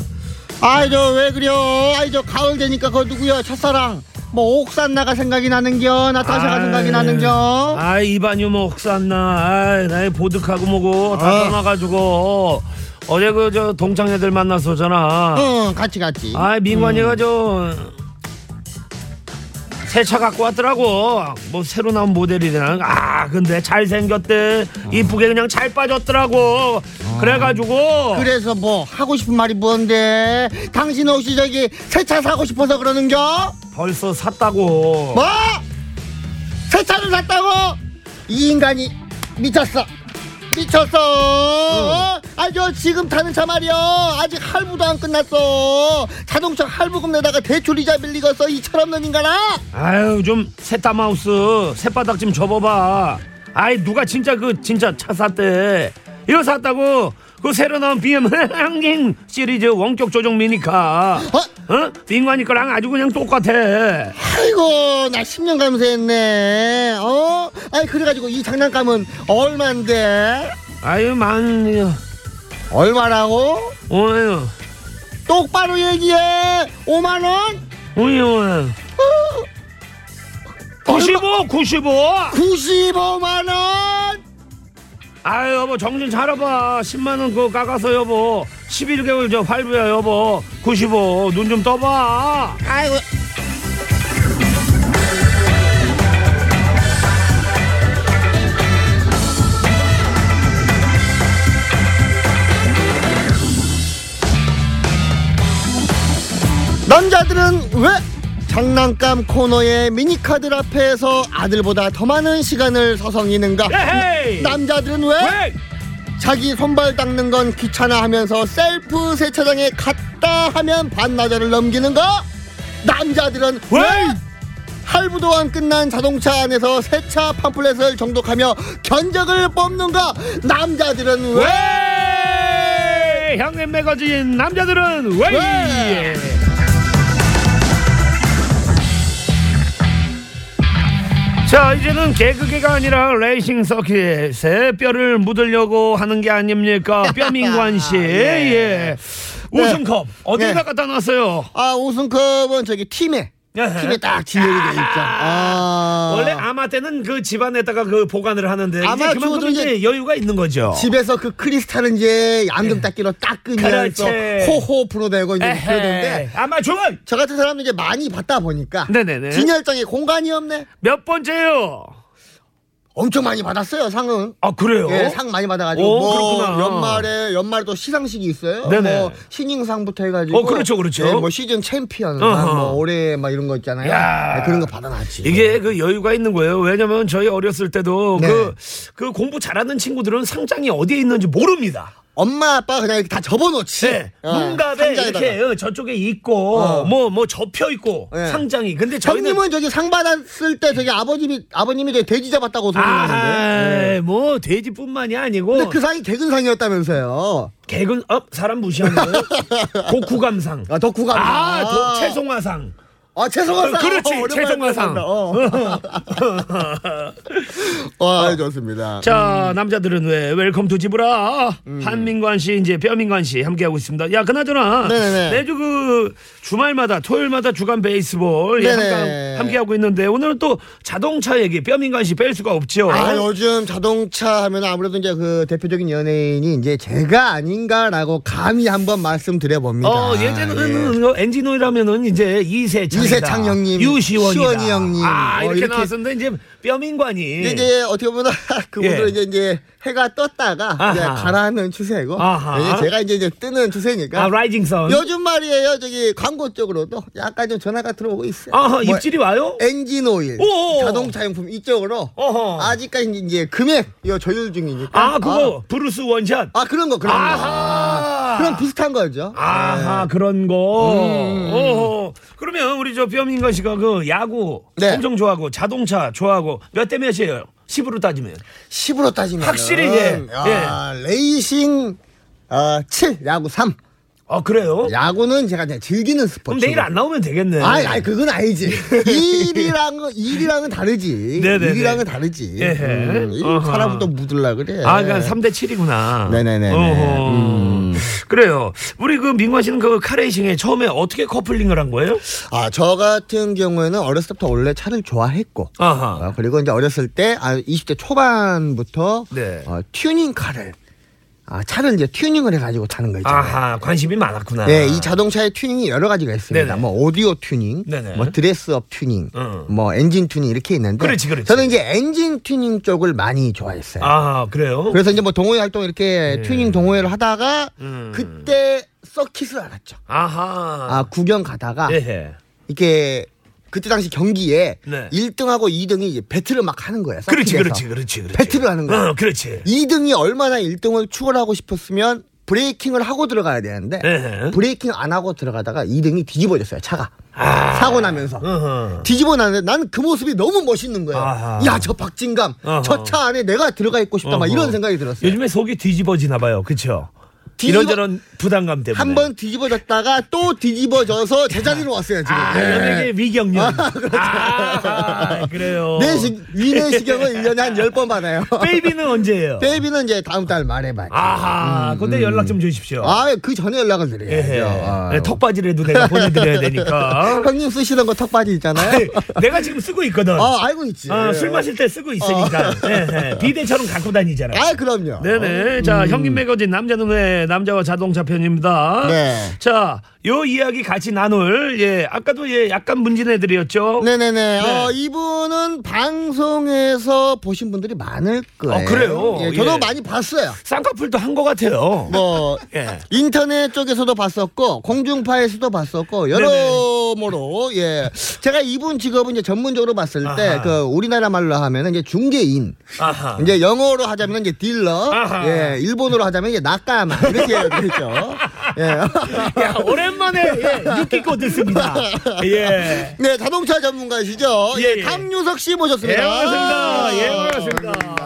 아이 저 왜 그래요? 아이 저 가을 되니까 그 누구야? 첫사랑. 뭐 옥산나가 생각이 나는겨? 나타샤가 아이, 생각이 나는겨? 아, 이반유 뭐 혹산나. 아, 나의 보드카고 뭐고 다 어. 떠나가지고. 어제 그 저 동창 애들 만났었잖아. 응 같이 같이. 아, 민관이가 저 새 차 갖고 왔더라고. 뭐 새로 나온 모델이나. 아, 근데 잘 생겼대. 이쁘게 그냥 잘 빠졌더라고. 그래가지고 그래서 뭐 하고 싶은 말이 뭔데 당신 혹시 저기 새 차 사고 싶어서 그러는겨? 벌써 샀다고. 뭐? 새 차를 샀다고? 이 인간이 미쳤어 미쳤어 어? 아저 지금 타는 차 말이야 아직 할부도 안 끝났어 자동차 할부금 내다가 대출 이자 빌리겠어 이 철없는 인간아 아유 좀 새따 마우스 새바닥 좀 접어봐. 아이 누가 진짜 그 진짜 차 샀대. 이거 샀다고 그 새로 나온 BM 항행 시리즈 원격 조종 미니카. 어? 민관이 거랑 아주 그냥 똑같아. 아이고 나 10년 감수했네 어? 아이 그래가지고 이 장난감은 얼만데? 아유 만 얼마라고? 어유 똑바로 얘기해 5만원? 어유 95 95 95만 원? 아유 여보 정신 차려봐. 10만원 그거 깎아서 여보. 11개월 저 할부야 여보. 95 눈 좀 떠봐. 아이고. 남자들은 왜 장난감 코너의 미니카들 앞에서 아들보다 더 많은 시간을 서성이는가? 에헤이 남자들은 왜? 왜? 자기 손발 닦는 건 귀찮아 하면서 셀프 세차장에 갔다 하면 반나절을 넘기는가? 남자들은 왜? 할부도 안 끝난 자동차 안에서 세차 팜플렛을 정독하며 견적을 뽑는가? 남자들은 왜? 왜? 형님 매거진 남자들은 왜? 왜? 자 이제는 개그계가 아니라 레이싱 서킷에 뼈를 묻으려고 하는 게 아닙니까? 뼈민관 씨. 예. 우승컵. 어디다 네. 갖다 놨어요? 아 우승컵은 저기 팀에 에헤. 팀에 딱 진열이 돼 있죠. 아. 원래 아마 때는 그 집안에다가 그 보관을 하는데 이제 아마 그만큼 주어도 이제 이제 여유가 있는 거죠 집에서 그 크리스탈은 이제 앙금 닦기로 딱 끄면서 그렇지. 호호 불어대고 이제 에헤. 그러는데 아마 좋아 저 같은 사람은 이제 많이 받다 보니까 네네네 진열장에 공간이 없네. 몇 번째요 엄청 많이 받았어요 상은. 아 그래요 예, 상 많이 받아가지고 오, 뭐 그렇구나. 연말에 연말에 또 시상식이 있어요. 네네. 뭐 신인상부터 해가지고. 어, 그렇죠, 그렇죠. 예, 뭐 시즌 챔피언. 뭐 올해 막 이런 거 있잖아요. 야. 네, 그런 거 받아놨지. 이게 그 여유가 있는 거예요. 왜냐면 저희 어렸을 때도 네. 그, 그 공부 잘하는 친구들은 상장이 어디에 있는지 모릅니다. 엄마 아빠가 그냥 이렇게 다 접어놓지. 네. 어, 문갑에 상자에다가. 이렇게 어, 저쪽에 있고 어. 뭐 뭐 접혀 있고 네. 상장이. 근데 저희는 형님은 저기 상 받았을 때 저기 아버님이 아버님이 저기 돼지 잡았다고 소문나는데. 아, 뭐 돼지뿐만이 아니고 근데 그 상이 개근상이었다면서요. 개근 어 사람 무시하는 거예요? 독후감상. 아, 덕후감. 아, 도, 최송화상. 아, 최송화상. 어, 그렇지, 어, 오랜만에 최송화상. 들어본다. 어. 아, 좋습니다. 자, 남자들은 왜 welcome to 지브라 한민관 씨 이제 뼈민관 씨 함께 하고 있습니다. 야, 그나저나 네네네. 매주 그 주말마다 토요일마다 주간 베이스볼 예, 네네. 함께, 하고 있는데 오늘은 또 자동차 얘기 뼈민관 씨 뺄 수가 없죠. 아, 요즘 자동차 하면 아무래도 이제 그 대표적인 연예인이 이제 제가 아닌가라고 감히 한번 말씀드려 봅니다. 어, 예전에는 그 엔진 오일 하면은 이제 이세창 이세창 형님, 유시원이다. 시원이 형님, 아, 어, 이렇게, 이렇게 나왔었는데 이제 뼈민관이 이제 어떻게 보면 그분들은 예. 이제 이제 해가 떴다가 이제. 가라앉는 추세고 아하. 이제 제가 이제, 이제 뜨는 추세니까 아, rising sun. 요즘 말이에요 저기 광고 쪽으로도 약간 좀 전화가 들어오고 있어요. 아하, 뭐 입질이 와요? 엔진 오일, 오오. 자동차 용품 이쪽으로 어허. 아직까지 이제 금액 이거 조율 중이니까. 아, 그거 브루스 원샷. 아, 아, 그런 거 그런 거. 그럼 비슷한 거죠. 아하 네. 그런 거. 음. 어허. 그러면 우리 저 뼈민관 씨가 그 야구 네. 엄청 좋아하고 자동차 좋아하고 몇 대 몇이에요? 10으로 따지면. 10으로 따지면 확실히, 예. 야, 레이싱 어, 7, 야구 3. 아 그래요? 야구는 제가 그냥 즐기는 스포츠. 그럼 내일 안 나오면 되겠네. 아이, 아이, 그건 아니지. 일이랑은, 일이랑은 다르지. 네네네. 일이랑은 다르지. 예헤. 음, 일 어허. 또 묻으려 그래. 아, 그러니까 3대 7이구나. 네네네네. 음. 그래요. 우리 그 민관 씨는 그 카레이싱에 처음에 어떻게 커플링을 한 거예요? 아, 저 같은 경우에는 어렸을 때부터 원래 차를 좋아했고. 아하. 어, 그리고 이제 어렸을 때, 아, 20대 초반부터. 네. 어, 튜닝카를. 아, 차를 이제 튜닝을 해가지고 타는 거 있잖아요. 아하, 관심이 많았구나. 네, 이 자동차의 튜닝이 여러 가지가 있습니다. 네네. 뭐 오디오 튜닝, 네네. 뭐 dress-up 튜닝, 응. 뭐 엔진 튜닝 이렇게 있는데 그렇지, 그렇지. 저는 이제 엔진 튜닝 쪽을 많이 좋아했어요. 아, 그래요? 그래서 이제 뭐 동호회 활동 이렇게 튜닝 동호회를 하다가 네. 음. 그때 서킷을 알았죠. 아하. 아, 구경 가다가 예해. 이렇게 그때 당시 경기에 네. 1등하고 2등이 이제 battle을 막 하는 거예요. 그렇지. 그렇지, 그렇지, 그렇지. battle을 하는 거야. 어, 그렇지. 2등이 얼마나 1등을 추월하고 싶었으면 braking을 하고 들어가야 되는데 네. braking 안 하고 들어가다가 2등이 뒤집어졌어요 차가 사고 나면서. 뒤집어 나는데 나는 그 모습이 너무 멋있는 거예요. 야 저 박진감. 저 차 안에 내가 들어가 있고 싶다 막 어허. 이런 생각이 들었어요 요즘에 속이 뒤집어지나 봐요. 그쵸? 이런저런 부담감 때문에. 한 번 뒤집어졌다가 또 뒤집어져서 제자리로 왔어요 지금. 아, 네. 연예계 위경련. 아, 그래요. 내 시, 위내 시경을 1년에 한 10번 받아요. 베이비는 언제예요? 베이비는 이제 다음 달 말에 봐요. 아하, 근데 연락 좀 주십시오. 아, 그 전에 연락을 드려야죠. 예, 아. 네, 턱바지라도 내가 보내드려야 되니까. 형님 쓰시던 거 턱바지 있잖아요. 아니, 내가 지금 쓰고 있거든. 아, 알고 있지. 아, 술 마실 때 쓰고 있으니까. 네, 네. 비대처럼 갖고 다니잖아. 아, 그럼요. 네네. 자, 형님 매거진 남자놈의 남자와 자동차 편입니다. 네. 자, 요 이야기 같이 나눌, 예, 아까도 예, 약간 문진해드렸죠? 네네 네. 어, 이분은 방송에서 보신 분들이 많을 거예요. 어, 그래요? 예, 저도 예. 많이 봤어요. 쌍꺼풀도 한 것 같아요. 뭐 예. 인터넷 쪽에서도 봤었고 공중파에서도 봤었고 여러 모로 예 제가 이분 직업은 이제 전문적으로 봤을 때 아하. 그 우리나라 말로 하면은 이제 중개인 아하. 이제 영어로 하자면 이제 딜러 아하. 예 일본어로 하자면 이제 낙가마 이렇게 되죠 예. 야, 오랜만에 예, 유키코 듣습니다. 예. 네 자동차 전문가시죠 예, 예, 예. 강유석 씨 예, 모셨습니다 반갑습니다. 예, 반갑습니다.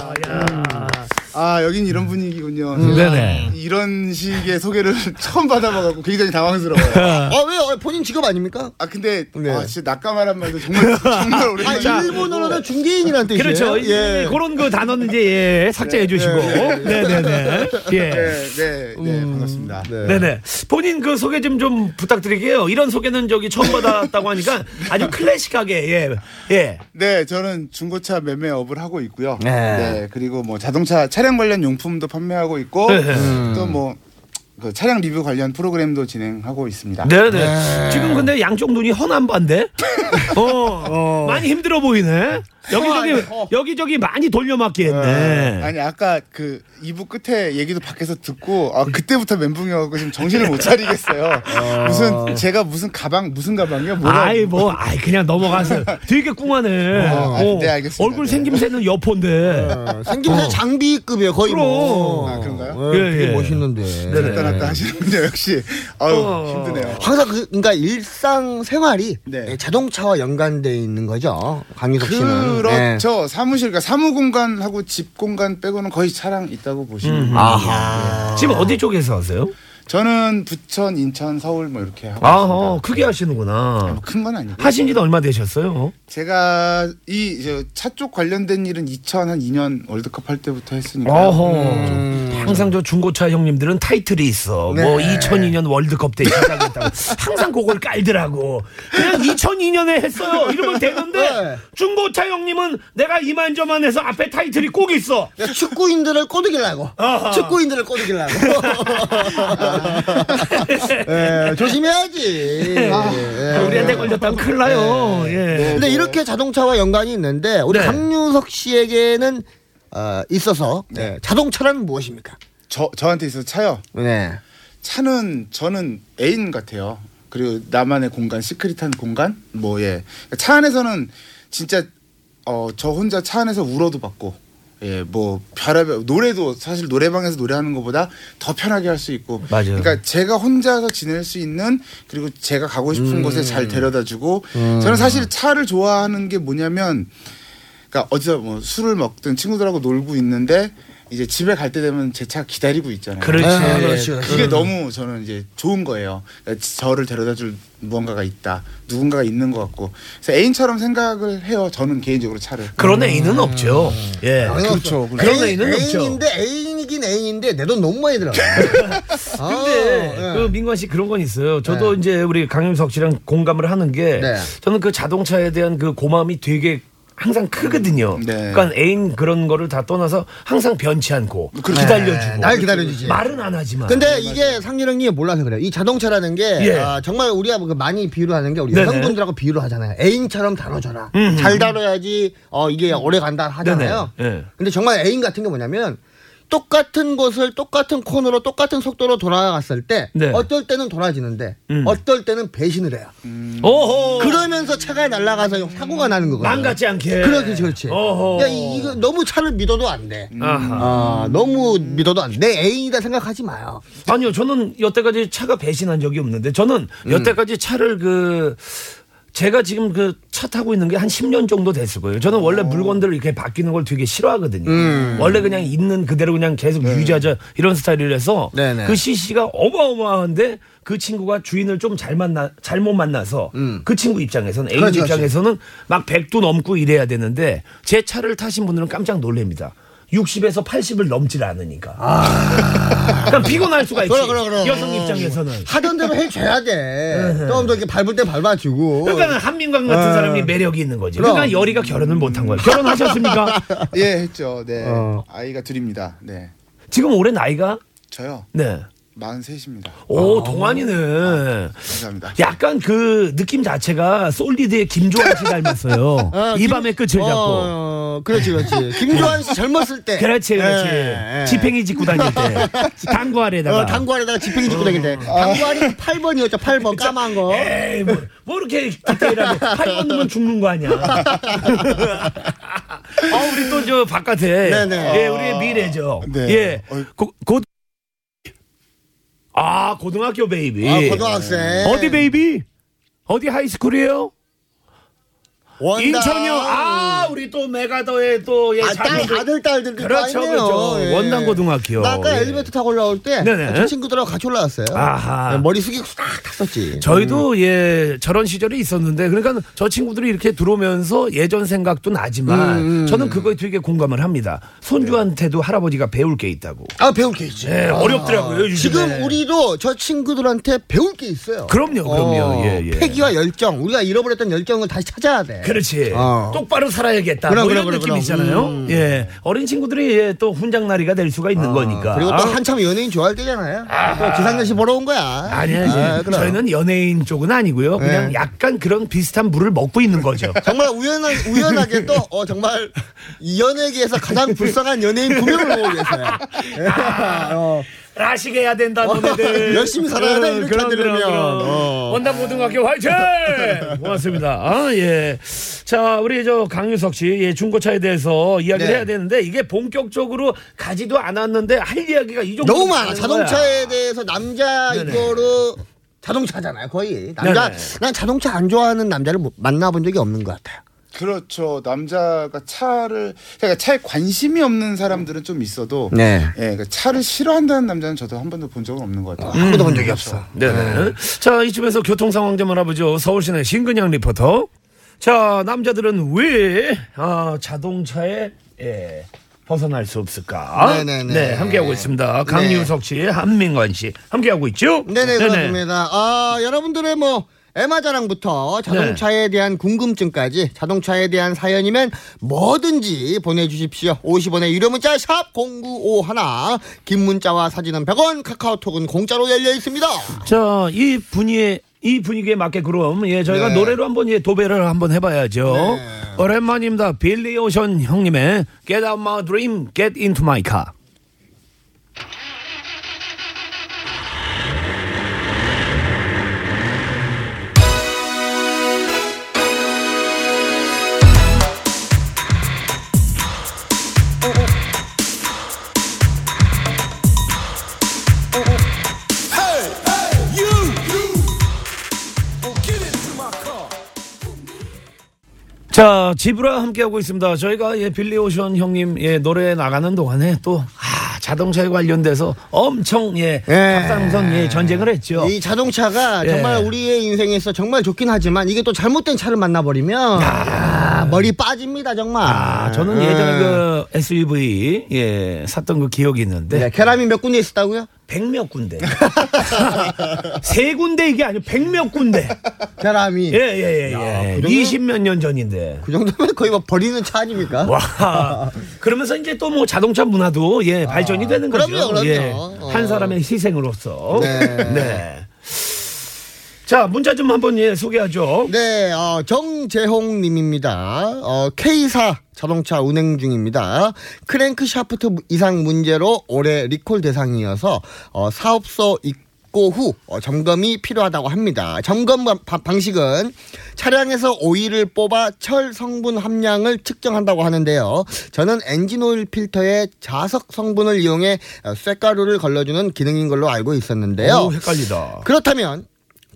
야. 아 여긴 이런 분위기군요. 네네. 이런 식의 소개를 처음 받아봐갖고 굉장히 당황스러워요. 아 왜요 본인 직업 아닙니까 아 근데 네. 아, 진짜 낙가마란 말도 정말 정말 아 오랜만에. 일본어로는 중개인이라는 뜻이에요 그렇죠. 예. 그런 그 단어는 이제 예, 삭제해 주시고. 네네네. 예. 네, 네, 네, 반갑습니다. 네네. 본인 그 소개 좀 좀 부탁드릴게요. 이런 소개는 저기 처음 받았다고 하니까 아주 클래식하게, 예. 예. 네, 저는 중고차 매매업을 하고 있고요. 네. 네, 그리고 뭐 자동차 차량 관련 용품도 판매하고 있고 네. 또뭐 그 차량 리뷰 관련 프로그램도 진행하고 있습니다. 네네. 지금 근데 양쪽 눈이 헌한 반데? 어, 많이 힘들어 보이네? 여기저기, 어. 여기저기 많이 돌려막기 했네. 아니 아까 그 2부 끝에 얘기도 밖에서 듣고 아 그때부터 멘붕이어갖고 지금 정신을 못 차리겠어요. 무슨 제가 무슨 가방 무슨 가방이요? 뭐가 아이, 뭐, 아이, 그냥 넘어가세요. 되게 꿍하네. 어, 아, 네, 알겠습니다. 얼굴 네. 생김새는 여포인데. 어, 생김새 장비급이에요 거의 뭐 아, 그런가요? 예, 예, 되게 예. 멋있는데 왔다 갔다 하시는군요. 역시 아유 어. 힘드네요. 항상 그, 그러니까 일상 생활이 네. 예, 자동차와 연관돼 있는 거죠. 강유석 씨는. 예. 그렇죠. 사무실, 그러니까 사무 공간하고 집 공간 빼고는 거의 차량 있다고 보시면 음. 돼요. 아하. 지금 어디 쪽에서 하세요? 저는 부천, 인천, 서울 뭐 이렇게 하고 아, 있습니다. 어, 크게 하시는구나. 큰 건 아니고. 하신 지도 얼마 되셨어요? 제가 이 차 쪽 관련된 일은 2002년 월드컵 할 때부터 했으니까. 어허. 항상 저 중고차 형님들은 타이틀이 있어. 네. 뭐 2002년 월드컵 때 시작했다고. 항상 그걸 깔더라고. 그냥 2002년에 했어요. 이러면 되는데 네. 중고차 형님은 내가 이만저만해서 앞에 타이틀이 꼭 있어. 그러니까 축구인들을 꼬드기려고. 축구인들을 꼬드기려고. 예, 조심해야지. 예. 우리한테 걸렸다면 큰일 나요. 예. 근데 이렇게 자동차와 연관이 있는데 우리 네. 강유석 씨에게는 어, 있어서 예, 자동차란 무엇입니까? 저 저한테 있어서 차요. 네. 차는 저는 애인 같아요. 그리고 나만의 공간, 시크릿한 공간. 뭐 예. 차 안에서는 진짜 어 저 혼자 차 안에서 울어도 받고 예, 뭐 별의별 노래도 사실 노래방에서 노래하는 것보다 더 편하게 할 수 있고. 맞아요. 그러니까 제가 혼자서 지낼 수 있는 그리고 제가 가고 싶은 곳에 잘 데려다 주고 저는 사실 차를 좋아하는 게 뭐냐면 그러니까 어디서 뭐 술을 먹든 친구들하고 놀고 있는데 이제 집에 갈 때 되면 제 차 기다리고 있잖아요. 그렇지. 아, 그렇지, 그렇지. 그게 너무 저는 이제 좋은 거예요. 그러니까 저를 데려다 줄 무언가가 있다, 누군가가 있는 것 같고, 그래서 애인처럼 생각을 해요. 저는 개인적으로 차를. 그런 애인은 없죠. 예. 그렇죠. 그런 애인, 애인은 없죠. 애인인데 애인이긴 애인인데 내 돈 너무 많이 들어. 아, 근데 예. 그 민관 씨 그런 건 있어요. 저도 이제 우리 강윤석 씨랑 공감을 하는 게 네. 저는 그 자동차에 대한 그 고마움이 되게 항상 크거든요. 네. 그러니까 애인 그런 거를 다 떠나서 항상 변치 않고 기다려주고 네, 날 기다려주지. 말은 안 하지만. 근데 이게 상렬형님이 몰라서 그래요. 이 자동차라는 게 예. 아, 정말 우리가 그 많이 비유를 하는 게 우리 네네. 여성분들하고 비유를 하잖아요. 애인처럼 다뤄줘라. 음, 잘 다뤄야지 어, 이게 오래 간다 하잖아요. 예. 근데 정말 애인 같은 게 뭐냐면 똑같은 곳을 똑같은 코너로 똑같은 속도로 돌아갔을 때 네. 어떨 때는 돌아지는데 음. 어떨 때는 배신을 해요. 오호. 그러면서 차가 날아가서 사고가 나는 거거든요. 망같지 않게. 그렇지, 그렇지. 어허. 그러니까 이- 이거 너무 차를 믿어도 안 돼. 아, 너무 믿어도 안 돼. 내 애인이다 생각하지 마요. 아니요, 저는 여태까지 차가 배신한 적이 없는데 저는 음. 여태까지 차를 그 제가 지금 그 차 타고 있는 게 한 10년 정도 됐을 거예요. 저는 원래 물건들 이렇게 바뀌는 걸 되게 싫어하거든요. 음. 원래 그냥 있는 그대로 그냥 계속 유지하자 이런 스타일이라서 네네. 그 CC가 어마어마한데 그 친구가 주인을 좀 잘 만나 잘못 만나서 그 친구 입장에서는 애인 음. 그렇지, 입장에서는 막 100도 넘고 이래야 되는데 제 차를 타신 분들은 깜짝 놀랍니다. 60에서 80을 넘질 않으니까. 그러니까 피곤할 수가 있지. 그래, 그래, 그래. 여성 입장에서는. 하던 대로 해줘야 돼. 조금 더 이렇게 밟을 때 밟아주고. 그러니까 한민관 같은 어. 사람이 매력이 있는 거지. 그럼. 그러니까 열이가 결혼을 못한 거예요. 결혼하셨습니까? 예, 했죠. 네. 어. 아이가 둘입니다. 네. 지금 올해 나이가 저요. 네. 43입니다. 오 아. 동안이네. 감사합니다. 약간 그 느낌 자체가 솔리드의 김조한 씨 닮았어요. 어, 이 김- 밤의 끝을 잡고. 어, 그렇지, 그렇지. 김조한 씨 젊었을 때. 그렇지, 그렇지. 예, 예. 지팽이 짚고 다닐 때. 당구 아래다가. 어, 당구 아래다가 지팽이 짚고 다닐 때. 당구 아래 8번이었죠, 8번. 까만 거. 에이, 뭐, 뭐 이렇게 디테일하게 팔 넣으면 죽는 거 아니야. 아, 우리 또 저 바깥에. 네네. 예, 우리의 미래죠. 네. 예. 고, 아, 고등학교 베이비. 아, 고등학생. 어디 베이비? 어디 하이스쿨이에요? 원당. 인천이요. 아, 우리 또 메가더의 또 예, 아, 딸. 아들, 딸들도 그렇죠. 그렇죠. 예. 원당 고등학교. 나 아까 예. 엘리베이터 타고 올라올 때, 네네. 저 친구들하고 같이 올라왔어요. 아하. 네, 머리 숙이고 딱 탔었지. 저희도 예 저런 시절이 있었는데 그러니까 저 친구들이 이렇게 들어오면서 예전 생각도 나지만 음, 음. 저는 그거에 되게 공감을 합니다. 손주한테도 할아버지가 배울 게 있다고. 아, 배울 게 있지. 예, 어렵더라고요. 요즘에. 지금 우리도 저 친구들한테 배울 게 있어요. 그럼요, 그럼요. 예, 예. 패기와 열정, 우리가 잃어버렸던 열정을 다시 찾아야 돼. 그 렇지. 어. 똑바로 살아야겠다. 그럼, 뭐 그럼, 이런 그럼, 느낌 그럼. 있잖아요. 음. 예. 어린 친구들이 예, 또 훈장날이가 될 수가 있는 거니까. 그리고 또 한참 연예인 좋아할 때잖아요. 또 기상연시 보러 온 거야. 아니야. 아, 그럼. 저희는 연예인 쪽은 아니고요. 그냥 네. 약간 그런 비슷한 물을 먹고 있는 거죠. 정말 우연하, 우연하게 또, 어, 정말, 이 연예계에서 가장 불쌍한 연예인 두 명을 보고 계세요. 예. 어. 라식해야 된다 너네들 열심히 살아야 돼, 이렇게 그럼, 안 들으면. 그럼, 그럼. 어. 원담 고등학교 화이팅 고맙습니다 아, 예. 자 우리 저 강유석 씨 예, 중고차에 대해서 이야기를 네. 해야 되는데 이게 본격적으로 가지도 않았는데 할 이야기가 이 정도 너무 많아. 자동차에 대해서 남자 네네. 이거로 자동차잖아요, 거의. 남자, 네네. 난 자동차 안 좋아하는 남자를 못- 만나본 적이 없는 것 같아요. 그렇죠. 남자가 차를 그러니까 차에 관심이 없는 사람들은 좀 있어도 네. 예, 그러니까 차를 싫어한다는 남자는 저도 한 번도 본 적은 없는 것 같아요. 한 번도 본 적이 없어. 네 네. 자, 이쯤에서 교통 상황 좀 알아보죠. 서울시내 신근양 리포터. 자, 남자들은 왜 아, 자동차에 예, 벗어날 수 없을까? 네네네. 네, 함께하고 있습니다. 강유석 씨, 한민관 씨 함께하고 있죠? 네네, 그렇습니다. 아, 여러분들의 뭐, 에마 자랑부터 자동차에 대한 궁금증까지 자동차에 대한 사연이면 뭐든지 보내주십시오. 50원의 유료 문자 샵 0951. 긴 문자와 사진은 100원, 카카오톡은 공짜로 열려 있습니다. 자, 이 분위기에 이 분위기에 맞게 그럼 예 저희가 네. 노래로 한번 예 도배를 한번 해봐야죠. 오랜만입니다. 빌리 오션 형님의 Get Out My Dream, Get Into My Car. 자, 지브라 함께하고 있습니다. 저희가 예, 빌리 오션 형님 예, 노래 나가는 동안에 또 아, 자동차에 관련돼서 엄청 예, 예. 갑상선 예, 전쟁을 했죠. 이 자동차가 예. 정말 우리의 인생에서 정말 좋긴 하지만 이게 또 잘못된 차를 만나버리면 야, 머리 빠집니다 정말. 아, 저는 예. 예전에 그 SUV 예, 샀던 그 기억이 있는데 네, 계란이 몇 군데 있었다고요? 백몇 군데. 세 군데 이게 아니고 백몇 군데. 계란이. 예, 예, 예, 예. 그 정도면- 20몇 년 전인데. 그 정도면 거의 뭐 버리는 차 아닙니까? 와. 그러면서 이제 또 뭐 자동차 문화도 예, 발전이 되는 거죠. 그럼요, 그럼요. 예. 어. 한 사람의 희생으로서. 네. 네. 자, 문자 좀 한번 예, 소개하죠. 네, 어, 정재홍 님입니다. 어, K사 자동차 운행 중입니다. 크랭크 샤프트 이상 문제로 올해 리콜 대상이어서 어, 사업소 입고 후 어, 점검이 필요하다고 합니다. 점검 바- 방식은 차량에서 오일을 뽑아 철 성분 함량을 측정한다고 하는데요. 저는 엔진 오일 필터에 자석 성분을 이용해 어, 쇳가루를 걸러주는 기능인 걸로 알고 있었는데요. 오, 헷갈리다. 그렇다면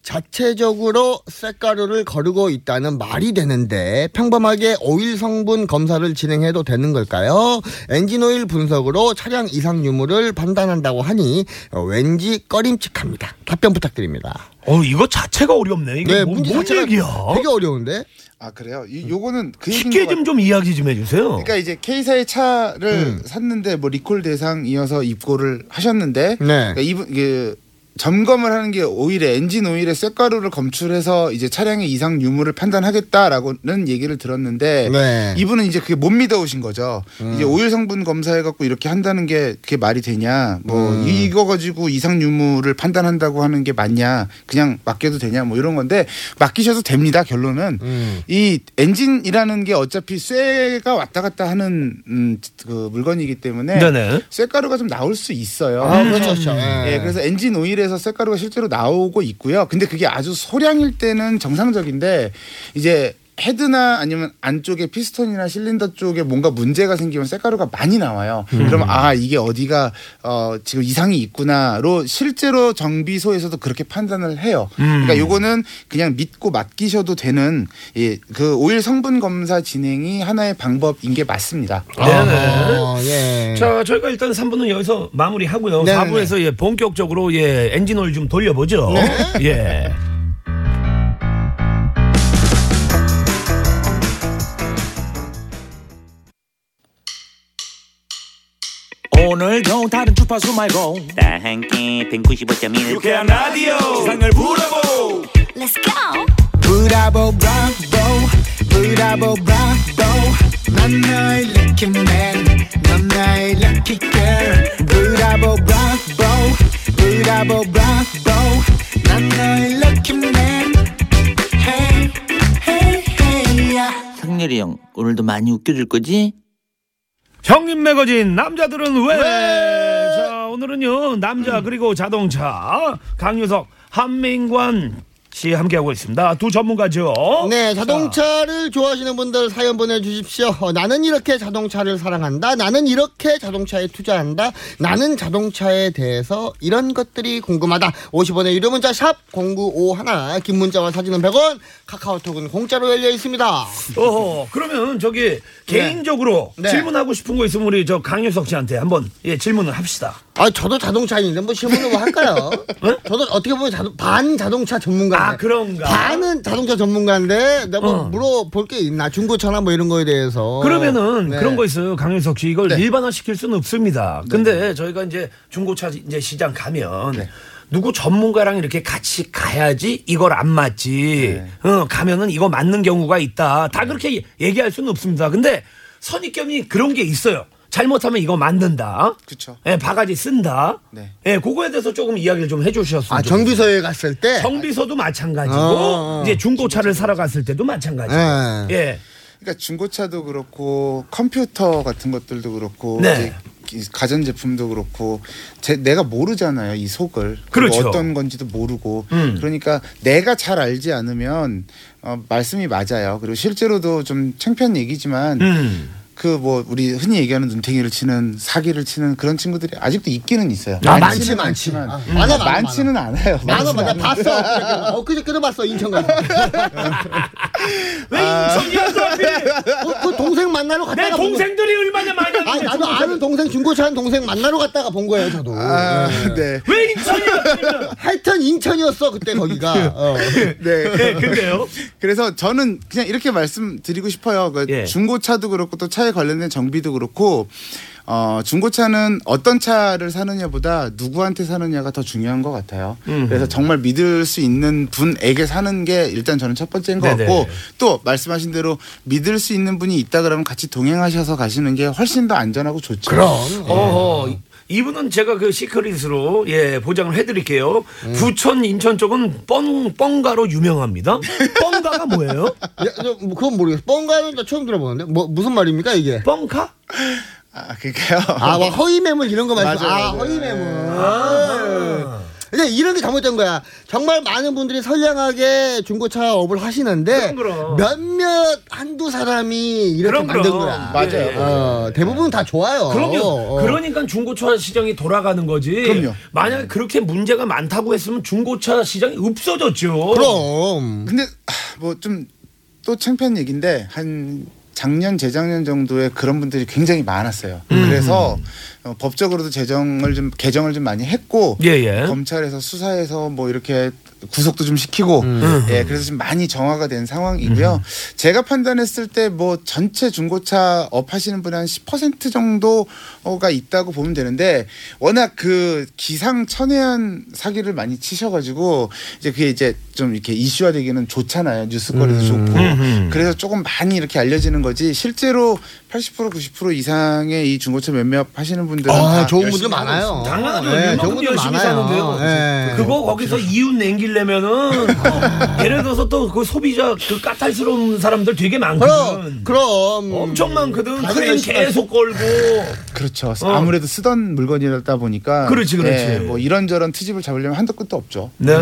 자체적으로 쇳가루를 거르고 있다는 말이 되는데 평범하게 오일 성분 검사를 진행해도 되는 걸까요? 엔진 오일 분석으로 차량 이상 유무를 판단한다고 하니 어, 왠지 꺼림칙합니다. 답변 부탁드립니다. 어 이거 자체가 어렵네. 이게 네, 뭐, 문제 뭔 자체가 얘기야? 되게 어려운데. 아 그래요? 이, 요거는 그 쉽게 것좀좀 이야기 좀 해주세요. 그러니까 이제 K사의 차를 음. 샀는데 뭐 리콜 대상이어서 입고를 하셨는데 네. 그러니까 이분 그 점검을 하는 게 오일에 엔진 오일에 쇳가루를 검출해서 이제 차량의 이상 유무를 판단하겠다라고는 얘기를 들었는데 네. 이분은 이제 그게 못 미더우신 거죠. 이제 오일 성분 검사해 갖고 이렇게 한다는 게 그게 말이 되냐? 뭐 음. 이거 가지고 이상 유무를 판단한다고 하는 게 맞냐? 그냥 맡겨도 되냐? 뭐 이런 건데 맡기셔도 됩니다. 결론은 음. 이 엔진이라는 게 어차피 쇠가 왔다 갔다 하는 음, 그 물건이기 때문에 네네. 쇠가루가 좀 나올 수 있어요. 아, 그렇죠. 그렇죠. 예, 예. 그래서 엔진 오일에 서 쇳가루가 실제로 나오고 있고요. 근데 그게 아주 소량일 때는 정상적인데 이제 헤드나 아니면 안쪽에 피스톤이나 실린더 쪽에 뭔가 문제가 생기면 쇳가루가 많이 나와요. 그러면 아 이게 어디가 어 지금 이상이 있구나로 실제로 정비소에서도 그렇게 판단을 해요. 그러니까 요거는 그냥 믿고 맡기셔도 되는 예, 그 오일 성분 검사 진행이 하나의 방법인 게 맞습니다. 네네. 아, 예. 자, 저희가 일단 3부는 여기서 마무리하고요. 네네네. 4부에서 예, 본격적으로 예, 엔진 오일 좀 돌려보죠. 예. 오늘도 다른 주파수 말고. 다 함께 195.1 유쾌한 라디오 세상을 부러보 Let's go. 브라보 브라보 브라보 브라보. 난 너의 lucky man 넌 나의 lucky girl. 브라보 브라보 브라보 브라보. 난 너의 lucky man. Hey hey hey yeah. 상렬이 형 오늘도 많이 웃겨줄 거지? 형님 매거진 남자들은 왜? 자, 오늘은요. 남자 그리고 자동차 강유석 한민관 씨 함께하고 있습니다. 두 전문가죠. 네, 자동차를 좋아하시는 분들 사연 보내주십시오. 어, 나는 이렇게 자동차를 사랑한다. 나는 이렇게 자동차에 투자한다. 나는 자동차에 대해서 이런 것들이 궁금하다. 50원의 유료 문자 샵 0951. 긴 문자와 사진은 100원. 카카오톡은 공짜로 열려 있습니다. 어, 그러면 저기 개인적으로 네. 질문하고 싶은 거 있으면 우리 저 강유석 씨한테 한번 예, 질문을 합시다. 아, 저도 자동차인데 뭐 질문을 뭐 할까요? 저도 어떻게 보면 자동, 반 자동차 전문가. 아, 그런가? 반은 자동차 전문가인데 내가 뭐 어. 물어볼 게 있나? 중고차나 뭐 이런 거에 대해서. 그러면은 네. 그런 거 있어요. 강윤석 씨 이걸 네. 일반화 시킬 수는 없습니다. 근데 저희가 이제 중고차 이제 시장 가면 네. 누구 전문가랑 이렇게 같이 가야지 이걸 안 맞지. 네. 어, 가면은 이거 맞는 경우가 있다. 다 그렇게 얘기할 수는 없습니다. 근데 선입견이 그런 게 있어요. 잘못하면 이거 만든다. 그렇죠. 예, 바가지 쓴다. 네. 예, 그거에 대해서 조금 이야기를 좀 해주셨으면 아. 정비소에 갔을 때. 정비소도 마찬가지고 어, 어. 이제 중고차를 사러 갔을 때도 마찬가지고. 네. 예. 그러니까 중고차도 그렇고 컴퓨터 같은 것들도 그렇고 네. 가전 제품도 그렇고 제, 내가 모르잖아요 이 속을 그렇죠. 어떤 건지도 모르고 음. 그러니까 내가 잘 알지 않으면 어, 말씀이 맞아요 그리고 실제로도 좀 창피한 얘기지만 음. 그 뭐 우리 흔히 얘기하는 눈탱이를 치는 사기를 치는 그런 친구들이 아직도 있기는 있어요 아, 많지는 많지, 많지. 아, 많아, 많아, 많지는 않아요 많아, 맞아. 많지는 봤어. 않아요. 엊그저께도 봤어, 인천 가서. 왜 인천이야, 하필? 그, 그 동생 만나러 내 갔다가. 본 거- 동생들이 얼마나 많이 하는데 나도 아는 동생, 중고차 하는 동생 만나러 갔다가 본 거예요, 저도. 아, 네. 왜 인천이야? 하여튼 인천이었어, 그때 거기가. 어. 네. 네, 근데요. 그래서 저는 그냥 이렇게 말씀드리고 싶어요. 그 예. 중고차도 그렇고 또 차에 관련된 정비도 그렇고 어, 중고차는 어떤 차를 사느냐보다 누구한테 사느냐가 더 중요한 것 같아요. 그래서 정말 믿을 수 있는 분에게 사는 게 일단 저는 첫 번째인 것 네네. 같고 또 말씀하신 대로 믿을 수 있는 분이 있다 그러면 같이 동행하셔서 가시는 게 훨씬 더 안전하고 좋죠. 그럼. 어허. 이분은 제가 그 시크릿으로 예 보장을 해드릴게요. 부천 인천 쪽은 뻥 뻥가로 유명합니다. 뻥가가 뭐예요? 야, 저, 뭐 그건 모르겠어. 뻥가는 나 처음 들어보는데. 뭐, 무슨 말입니까, 이게? 뻥카? 아, 그러니까요. 아, 뭐 허위 매물 이런 거. 맞아요, 아, 맞아요. 허위 매물. 근데 이런 게 잘못된 거야. 정말 많은 분들이 선량하게 중고차 업을 하시는데 그럼, 그럼. 몇몇 한두 사람이 이렇게 그럼, 만든 그럼. 거야. 맞아요. 어, 대부분 다 좋아요. 그럼요. 어. 그러니까 중고차 시장이 돌아가는 거지. 그럼요. 만약에 그렇게 문제가 많다고 했으면 중고차 시장이 없어졌죠. 그럼. 근데 뭐 좀 또 창피한 얘기인데 한 작년 재작년 정도에 그런 분들이 굉장히 많았어요. 음. 그래서 어, 법적으로도 제정을 좀 개정을 좀 많이 했고 예, 예. 검찰에서 수사해서 뭐 이렇게 구속도 좀 시키고 음. 예 그래서 지금 많이 정화가 된 상황이고요. 제가 판단했을 때 뭐 전체 중고차 업 하시는 분이 한 10% 정도가 있다고 보면 되는데 워낙 그 기상천외한 사기를 많이 치셔가지고 이제 그게 이제 좀 이렇게 이슈화되기는 좋잖아요 뉴스거리도 좋고 음. 그래서 조금 많이 이렇게 알려지는 거지 실제로 80% 90% 이상의 이 중고차 매매 하시는 분 들은 아, 다 좋은 분들 많아요. 당연하죠. 네, 좋은 분들 열심히 많아요. 사는데요. 네. 그거 거기서 이윤 남기려면은 어, 예를 들어서 또 그 소비자 그 까탈스러운 사람들 되게 그럼, 많거든. 그럼. 엄청 많거든. 다들 클레임 열심히 계속 걸고. 그렇죠. 어. 아무래도 쓰던 물건이다 보니까 그렇지, 그렇지. 예, 뭐 이런저런 트집을 잡으려면 한도 끝도 없죠. 네.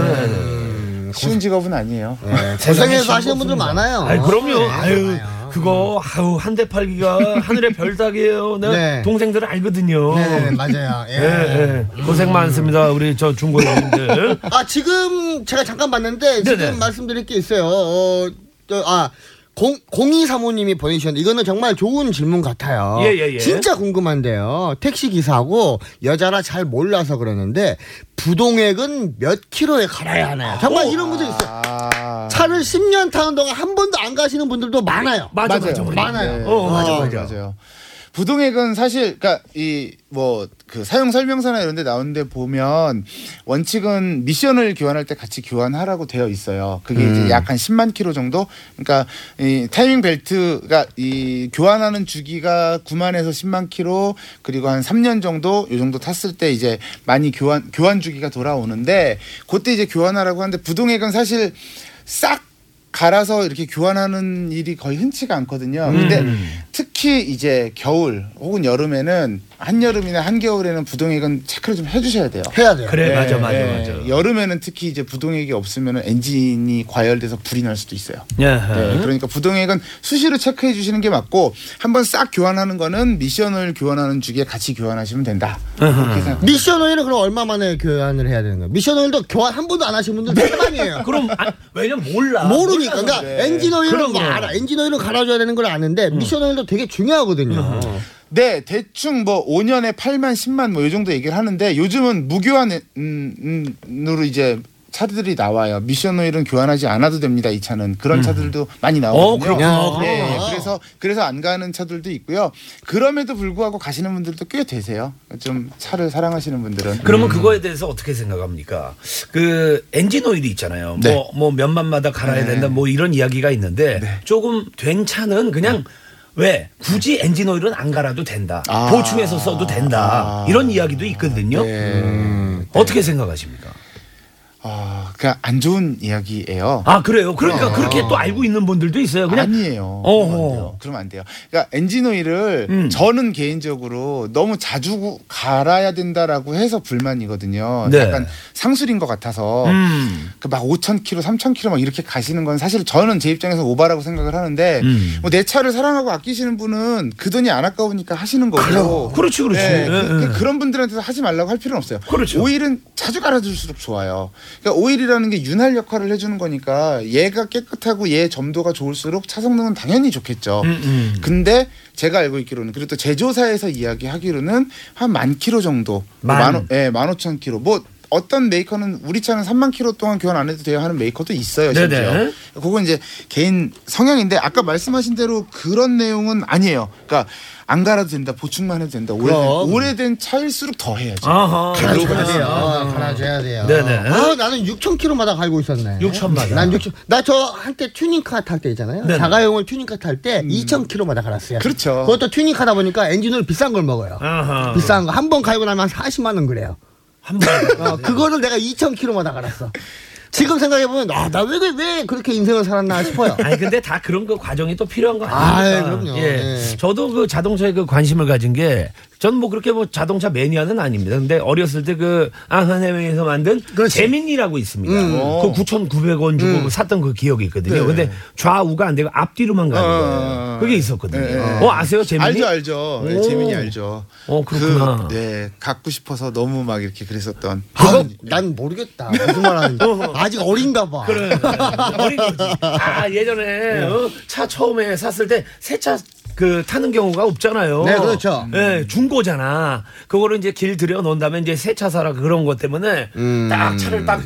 쉬운 직업은 아니에요. 고생해서 하시는 분들 많아요. 아이 그럼요. 네, 아유 많아요. 그거 아유 한대 팔기가 하늘의 별 따기예요. 내가 네. 동생들 알거든요. 네, 맞아요. 예. 예, 예. 고생 많습니다. 우리 저 중고님들. 아 지금 제가 잠깐 봤는데 지금 네네. 말씀드릴 게 있어요. 어, 저, 아. 공, 0235님이 보내주셨는데 이거는 정말 좋은 질문 같아요. 예, 예, 예. 진짜 궁금한데요. 택시기사하고 여자라 잘 몰라서 그러는데 부동액은 몇 킬로에 갈아야 하나요? 정말 이런 분들 있어요. 아, 차를 10년 타는 동안 한 번도 안 가시는 분들도 많아요. 맞아, 맞아요. 맞아, 맞아. 많아요. 네. 어, 맞아, 어, 맞아. 맞아요. 부동액은 사실 그러니까 이 뭐 그 사용 설명서나 이런 데 나오는데 보면 원칙은 미션을 교환할 때 같이 교환하라고 되어 있어요. 그게 음. 이제 약 한 10만 킬로 정도. 그러니까 이 타이밍 벨트가 이 교환하는 주기가 9만에서 10만 킬로 그리고 한 3년 정도 요 정도 탔을 때 이제 많이 교환 교환 주기가 돌아오는데 그때 이제 교환하라고 하는데 부동액은 사실 싹 갈아서 이렇게 교환하는 일이 거의 흔치가 않거든요. 근데 음. 특히 이제 겨울 혹은 여름에는 한여름이나 한겨울에는 부동액은 체크를 좀 해주셔야 돼요. 해야 돼요. 그래 맞아 맞아 예, 맞아. 여름에는 특히 이제 부동액이 없으면 엔진이 과열돼서 불이 날 수도 있어요. 예. 네, 그러니까 부동액은 수시로 체크해 주시는 게 맞고 한번 싹 교환하는 거는 미션을 교환하는 주기에 같이 교환하시면 된다. 생각. 미션 오일은 그럼 얼마 만에 교환을 해야 되는 거예요? 미션 오일도 교환 한 번도 안 하신 분들 태반이에요. 그럼 아, 왜냐면 몰라. 모르니까. 그러니까. 엔진 오일은 뭐. 알아. 엔진 오일은 갈아줘야 되는 걸 아는데 미션 오일도 되게 중요하거든요. 네, 대충 뭐 5년에 8만 10만 뭐 이 정도 얘기를 하는데 요즘은 무교환으로 이제 차들이 나와요. 미션 오일은 교환하지 않아도 됩니다. 이 차는 그런 차들도 많이 나오거든요. 어, 그렇구나. 네, 그렇구나. 그래서 그래서 안 가는 차들도 있고요. 그럼에도 불구하고 가시는 분들도 꽤 되세요. 좀 차를 사랑하시는 분들은. 그러면 그거에 대해서 어떻게 생각합니까? 그 엔진 오일이 있잖아요. 네. 뭐뭐 몇만마다 갈아야 네. 된다. 뭐 이런 이야기가 있는데 네. 조금 된 차는 그냥 왜 굳이 엔진 오일은 안 갈아도 된다. 아. 보충해서 써도 된다. 아. 이런 이야기도 있거든요. 네. 어떻게 생각하십니까? 아, 그냥 안 좋은 이야기예요. 아 그래요. 그러니까 그렇게 또 알고 있는 분들도 있어요. 그냥 아니에요. 어허. 그러면 안 돼요. 그러니까 엔진 오일을 음. 저는 개인적으로 너무 자주 갈아야 된다라고 해서 불만이거든요. 네. 약간 상술인 것 같아서 음. 그막 5천 킬로, 3천 킬로 막 이렇게 가시는 건 사실 저는 제 입장에서 오바라고 생각을 하는데 음. 뭐 내 차를 사랑하고 아끼시는 분은 그 돈이 안 아까우니까 하시는 거고. 그렇지 그렇지. 네, 예, 그, 예. 런 분들한테도 하지 말라고 할 필요는 없어요. 그렇죠. 오일은 자주 갈아줄수록 좋아요. 그러니까 오일이라는 게 윤활 역할을 해주는 거니까 얘가 깨끗하고 얘 점도가 좋을수록 차 성능은 당연히 좋겠죠. 음, 음. 근데 제가 알고 있기로는 그리고 또 제조사에서 이야기하기로는 한 만 킬로 정도, 만. 오- 예, 만 오천 킬로. 뭐 어떤 메이커는 우리 차는 3만 킬로 동안 교환 안 해도 돼요 하는 메이커도 있어요. 심지어. 네네. 그건 이제 개인 성향인데 아까 말씀하신 대로 그런 내용은 아니에요. 그러니까 안 갈아도 된다, 보충만 해도 된다. 오래된, 그럼. 오래된 차일수록 더 해야죠. 아하. 갈아줘야 돼요. 갈아줘야 돼요. 네네. 아, 나는 6,000km마다 갈고 있었네. 6,000마다. 난 6,000. 나저 한때 튜닝카 탈 때 있잖아요. 네네. 자가용을 튜닝카 탈 때 2,000km마다 갈았어요. 그렇죠. 그것도 튜닝카다 보니까 엔진을 비싼 걸 먹어요. 아하. 비싼 거. 한 번 갈고 나면 한 40만 원 그래요. 한 번. 어, 그거를 내가 2,000km마다 갈았어. 지금 생각해보면, 아, 나 왜, 왜, 왜 그렇게 인생을 살았나 싶어요. 아니 근데 다 그런 그 과정이 또 필요한 거 아닙니까? 아이, 그럼요. 예. 예. 저도 그 자동차에 그 관심을 가진 게 저는 뭐 그렇게 뭐 자동차 매니아는 아닙니다. 근데 어렸을 때그 앙한해외에서 만든 재민이라고 있습니다. 음. 그 9,900원 주고 음. 샀던 그 기억이 있거든요. 네. 근데 좌우가 안 되고 앞뒤로만 가는 거예요. 그게 있었거든요. 네, 네. 어, 아세요, 재민이? 알죠, 알죠. 네, 오. 재민이 알죠. 어, 그렇구나. 그, 네, 갖고 싶어서 너무 막 이렇게 그랬었던. 그거 난 모르겠다. 무슨 말 하는지. 아직 어린가 봐. 그래. 어린 거지. 아, 예전에 어, 차 처음에 샀을 때 새 차 그 타는 경우가 없잖아요. 네, 그렇죠. 네, 중고잖아. 그거를 이제 길 들여 놓은 다음에 이제 새 차 사라 그런 것 때문에 음. 딱 차를 딱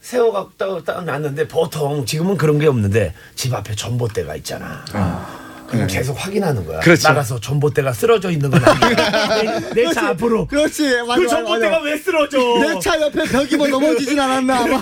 세워갖고 딱, 딱 놨는데 보통 지금은 그런 게 없는데 집 앞에 전봇대가 있잖아. 그럼 계속 확인하는 거야. 그렇죠. 나가서 전봇대가 쓰러져 있는 건 아니야. 내 차 앞으로. 그렇지. 맞아, 그 맞아, 전봇대가 맞아. 왜 쓰러져? 내 차 옆에 벽이 뭐 넘어지진 않았나 아마.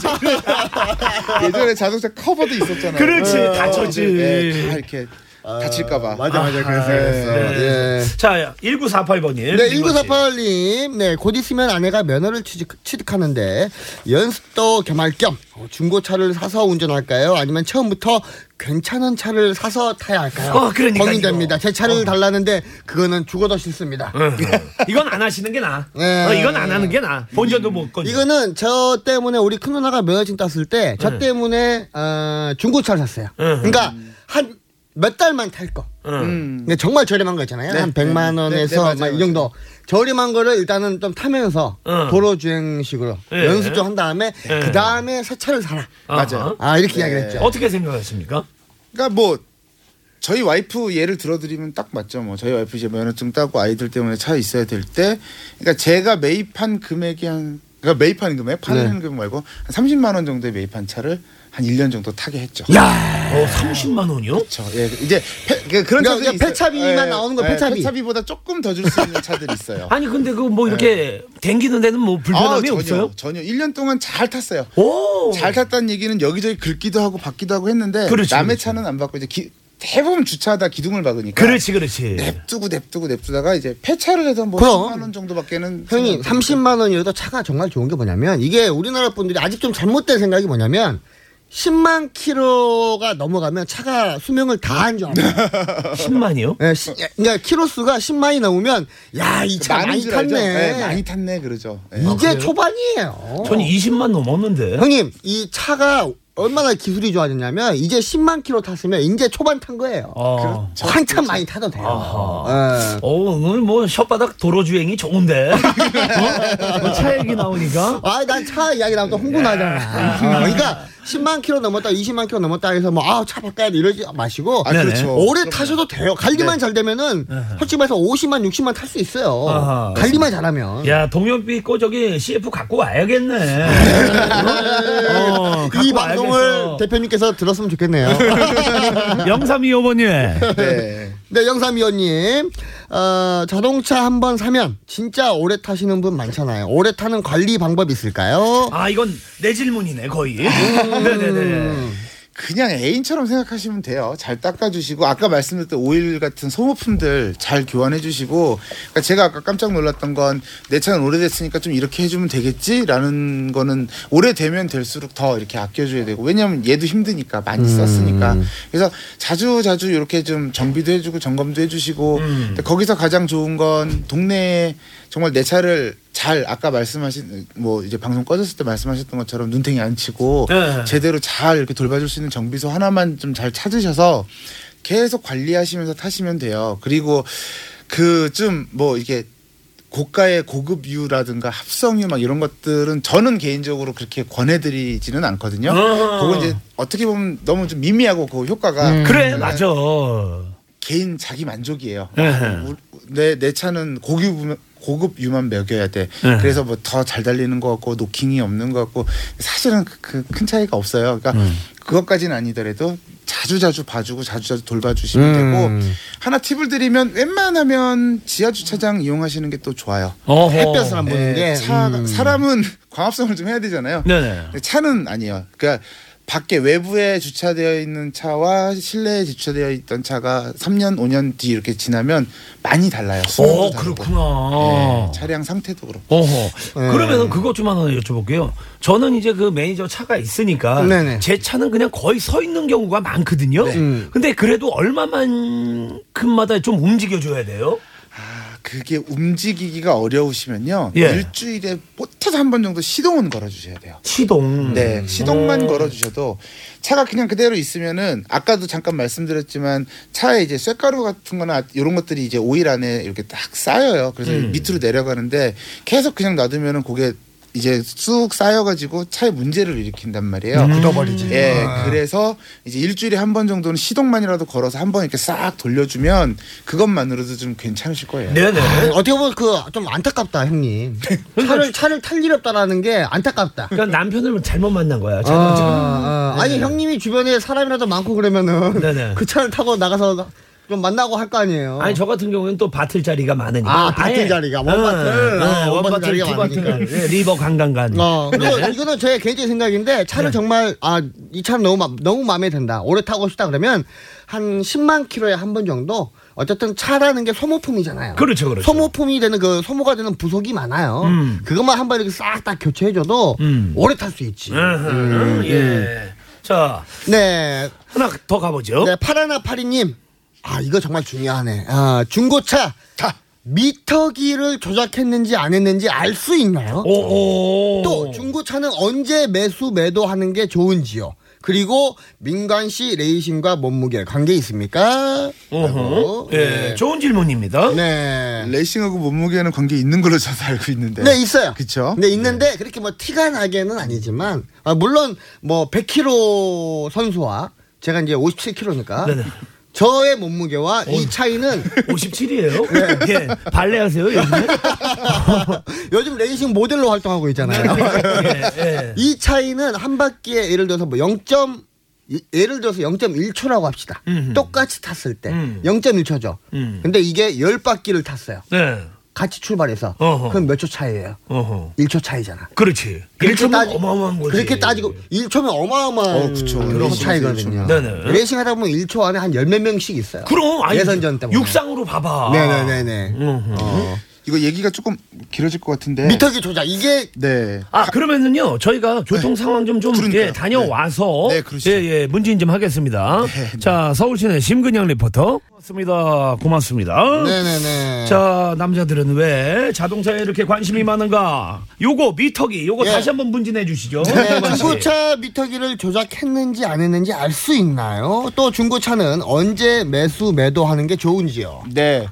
예전에 자동차 커버도 있었잖아요. 그렇지, 어, 다쳤지. 네, 다 이렇게 다칠까봐. 맞아, 맞아. 그랬어요. 네. 그랬어요. 예. 자, 1948번님. 네, 1948님. 네, 곧 있으면 아내가 면허를 취직, 취득하는데 연습도 겸할 겸 어, 중고차를 사서 운전할까요? 아니면 처음부터 괜찮은 차를 사서 타야 할까요? 어, 그러니까 고민됩니다. 제 차를 달라는데 그거는 죽어도 싫습니다. 이건 안 하시는 게 나아. 네. 어, 이건 안 하는 게 나아. 본전도 못 건. 이거는 저 때문에 우리 큰 누나가 면허증 땄을 때저 네. 때문에 어, 중고차를 샀어요. 응. 그러니까 한 몇 달만 탈 거. 음. 근데 정말 저렴한 거 있잖아요. 네, 한 100만 네, 원에서 네, 맞아요, 막이 정도. 저렴한 거를 일단은 좀 타면서 응. 도로 주행식으로 네. 연습 좀 한 다음에 네. 그 다음에 새 차를 사라. 맞아요. 아 이렇게 네. 이야기를 했죠. 어떻게 생각하십니까? 그러니까 뭐 저희 와이프 예를 들어드리면 딱 맞죠. 뭐 저희 와이프 이제 면허증 따고 아이들 때문에 차 있어야 될 때, 그러니까 제가 매입한 금액이 한 그러니까 매입한 금액, 파는 네. 금액 말고 한 30만 원 정도에 매입한 차를 한 1년 정도 타게 했죠. 야, 어, 30만 원이요? 그렇죠. 예, 이제 폐, 그- 그런 그러니까 차들이 그냥 폐차비만 있어요. 나오는 거, 예, 폐차비. 폐차비 보다 조금 더 줄 수 있는 차들이 있어요. 아니 근데 그 뭐 이렇게 댕기는 데는 뭐 불편함이 아, 전혀, 없어요? 전혀 1년 동안 잘 탔어요. 오. 잘 탔다는 얘기는 여기저기 긁기도 하고 받기도 하고 했는데 그렇지, 남의 그렇지. 차는 안 받고 이제 기- 대부분 주차하다 기둥을 박으니까 그렇지, 그렇지. 냅두고 냅두고 냅두다가 이제 폐차를 해서 뭐 그럼. 10만 원 정도밖에는 형님 생각- 30만 원이라도 차가 정말 좋은 게 뭐냐면 이게 우리나라 분들이 아직 좀 잘못된 생각이 뭐냐면 10만 킬로가 넘어가면 차가 수명을 다한 줄 알아요. 10만이요? 예, 시- 그러니까 키로 수가 10만이 넘으면 야 이 차 많은 많이 줄 알죠? 탔네. 네, 많이 탔네 그러죠. 예. 이게 그래요? 초반이에요. 전 20만 넘었는데. 형님 이 차가 얼마나 기술이 좋아졌냐면 이제 10만 킬로 탔으면 이제 초반 탄 거예요. 어. 한참 많이 타도 돼요. 아하. 예. 어, 오늘 뭐 혓바닥 도로 주행이 좋은데. 어? 뭐차 얘기 나오니까. 아, 난 차 이야기 나오면 또 흥분하잖아. 어, 그러니까 10만 킬로 넘었다, 20만 킬로 넘었다 해서 뭐, 아, 차 바꿔야 돼 이러지 마시고. 아, 그렇죠. 오래 그럼요. 타셔도 돼요. 관리만 잘 되면은 솔직히 말해서 50만, 60만 탈 수 있어요. 아하. 관리만 잘하면. 야, 동엽이 거 저기 CF 갖고 와야겠네. 어, 이 갖고 방송을 와야겠어. 대표님께서 들었으면 좋겠네요. 영삼이 어머니. 네. 네, 영삼위원님. 어, 자동차 한 번 사면 진짜 오래 타시는 분 많잖아요. 오래 타는 관리 방법 있을까요? 아, 이건 내 질문이네, 거의. 음. 네네네. 그냥 애인처럼 생각하시면 돼요. 잘 닦아주시고 아까 말씀드렸던 오일 같은 소모품들 잘 교환해주시고 그러니까 제가 아까 깜짝 놀랐던 건 내 차는 오래됐으니까 좀 이렇게 해주면 되겠지라는 거는 오래되면 될수록 더 이렇게 아껴줘야 되고 왜냐하면 얘도 힘드니까 많이 썼으니까. 그래서 자주 자주 이렇게 좀 정비도 해주고 점검도 해주시고 근데 거기서 가장 좋은 건 동네에 정말 내 차를 잘 아까 말씀하신 뭐 이제 방송 꺼졌을 때 말씀하셨던 것처럼 눈탱이 안 치고 네. 제대로 잘 이렇게 돌봐줄 수 있는 정비소 하나만 좀 잘 찾으셔서 계속 관리하시면서 타시면 돼요. 그리고 그 좀 뭐 이게 고가의 고급유라든가 합성유 막 이런 것들은 저는 개인적으로 그렇게 권해드리지는 않거든요. 어. 그건 이제 어떻게 보면 너무 좀 미미하고 그 효과가 음. 그래, 맞아. 개인 자기 만족이에요. 네. 우- 내, 내 차는 고급 고급 유만 먹여야 돼. 네. 그래서 뭐 더 잘 달리는 것 같고 노킹이 없는 것 같고 사실은 그 큰 차이가 없어요. 그러니까 음. 그것까지는 아니더라도 자주 자주 봐주고 자주 자주 돌봐주시면 음. 되고 하나 팁을 드리면 웬만하면 지하 주차장 이용하시는 게 또 좋아요. 어허. 햇볕을 안 보는 네, 게. 차 음. 사람은 광합성을 좀 해야 되잖아요. 네네. 차는 아니에요. 그러니까 밖에 외부에 주차되어 있는 차와 실내에 주차되어 있던 차가 3년, 5년 뒤 이렇게 지나면 많이 달라요. 어. 그렇구나. 네, 차량 상태도 그렇고. 어허. 그러면은 그것 좀 하나 여쭤볼게요. 저는 이제 그 매니저 차가 있으니까 네네. 제 차는 그냥 거의 서 있는 경우가 많거든요. 음. 근데 그래도 얼마만큼마다 좀 움직여줘야 돼요? 그 그게 움직이기가 어려우시면요. 예. 일주일에 못해서 한 번 정도 시동은 걸어주셔야 돼요. 시동. 네, 시동만 음. 걸어주셔도 차가 그냥 그대로 있으면은 아까도 잠깐 말씀드렸지만 차에 이제 쇳가루 같은 거나 이런 것들이 이제 오일 안에 이렇게 딱 쌓여요. 그래서 음. 밑으로 내려가는데 계속 그냥 놔두면은 그게 이제 쑥 쌓여가지고 차에 문제를 일으킨단 말이에요. 음. 굳어버리지. 예, 아. 그래서 이제 일주일에 한 번 정도는 시동만이라도 걸어서 한 번 이렇게 싹 돌려주면 그것만으로도 좀 괜찮으실 거예요. 네네. 아, 어떻게 보면 그 좀 안타깝다 형님. 차를 차를 탈 일 없다라는 게 안타깝다. 그러니까 남편을 잘못 만난 거야. 아, 제가 아, 아 니 형님이 주변에 사람이라도 많고 그러면은 네네. 그 차를 타고 나가서 좀 만나고 할 거 아니에요. 아니 저 같은 경우는 또 bottle 자리가 많으니까. 아, bottle 아예. 자리가, one bottle. 어, 어, 어, one bottle one bottle, 자리가 많으니까. 예, 리버 관광간. 어, 그리고 네. 이거는 제 개인적인 생각인데 차를 정말 아 이 차는 너무 마- 너무 마음에 든다. 오래 타고 싶다 그러면 한 10만 킬로에 한 번 정도 어쨌든 차라는 게 소모품이잖아요. 그렇죠, 그렇죠. 소모품이 되는 그 소모가 되는 부속이 많아요. 음. 그것만 한 번 이렇게 싹 다 교체해줘도 음. 오래 탈 수 있지. 음, 예. 자, 네. 하나 더 가보죠. 네, 파라나 파리님. 아, 이거 정말 중요하네. 아, 중고차. 미터기를 조작했는지 안 했는지 알 수 있나요? 오, 또 중고차는 언제 매수 매도하는 게 좋은지요? 그리고 민관시 레이싱과 몸무게 관계 있습니까? 어허. 라고. 예, 네. 좋은 질문입니다. 네. 레이싱하고 몸무게는 관계 있는 걸로 저도 알고 있는데. 네, 있어요. 그쵸? 네, 있는데 그렇게 뭐 티가 나게는 아니지만 아, 물론 뭐 100kg 선수와 제가 이제 57kg니까 네네. 저의 몸무게와 이 차이는 57이에요? 예, 발레하세요, 요즘에? 요즘 레이싱 모델로 활동하고 있잖아요. 예, 예. 이 차이는 한 바퀴에 예를 들어서 뭐 0. 이- 예를 들어서 0.1초라고 합시다. 음흠. 똑같이 탔을 때 음. 0.1초죠. 음. 근데 이게 10바퀴를 탔어요. 네. 같이 출발해서. 어허. 그럼 몇 초 차이예요? 어허. 1초 차이잖아. 그렇지. 그렇게 1초면 따지- 어마어마한 거지. 그렇게 따지고 1초면 어마어마한 어, 그쵸. 그런 차이거든요. 1초면. 네네. 레이싱 하다 보면 1초 안에 한 열 몇 명씩 있어요. 그럼, 아니, 예선전 때문에. 육상으로 봐봐. 네네네네. 어. 이거 얘기가 조금 길어질 것 같은데. 미터기 조작 이게 네. 아, 그러면은요, 저희가 교통 상황 좀, 좀, 그러니까요. 예, 다녀와서. 네. 네, 그러시죠. 예, 예, 문진 좀 하겠습니다. 네. 자, 서울시내 심근양 리포터. 고맙습니다. 고맙습니다. 네네네. 자, 남자들은 왜 자동차에 이렇게 관심이 많은가? 요거, 미터기, 요거 예. 다시 한번 문진해 주시죠. 네, 정관 씨. 중고차 미터기를 조작했는지 안 했는지 알 수 있나요? 또 중고차는 언제 매수 매도하는 게 좋은지요? 네.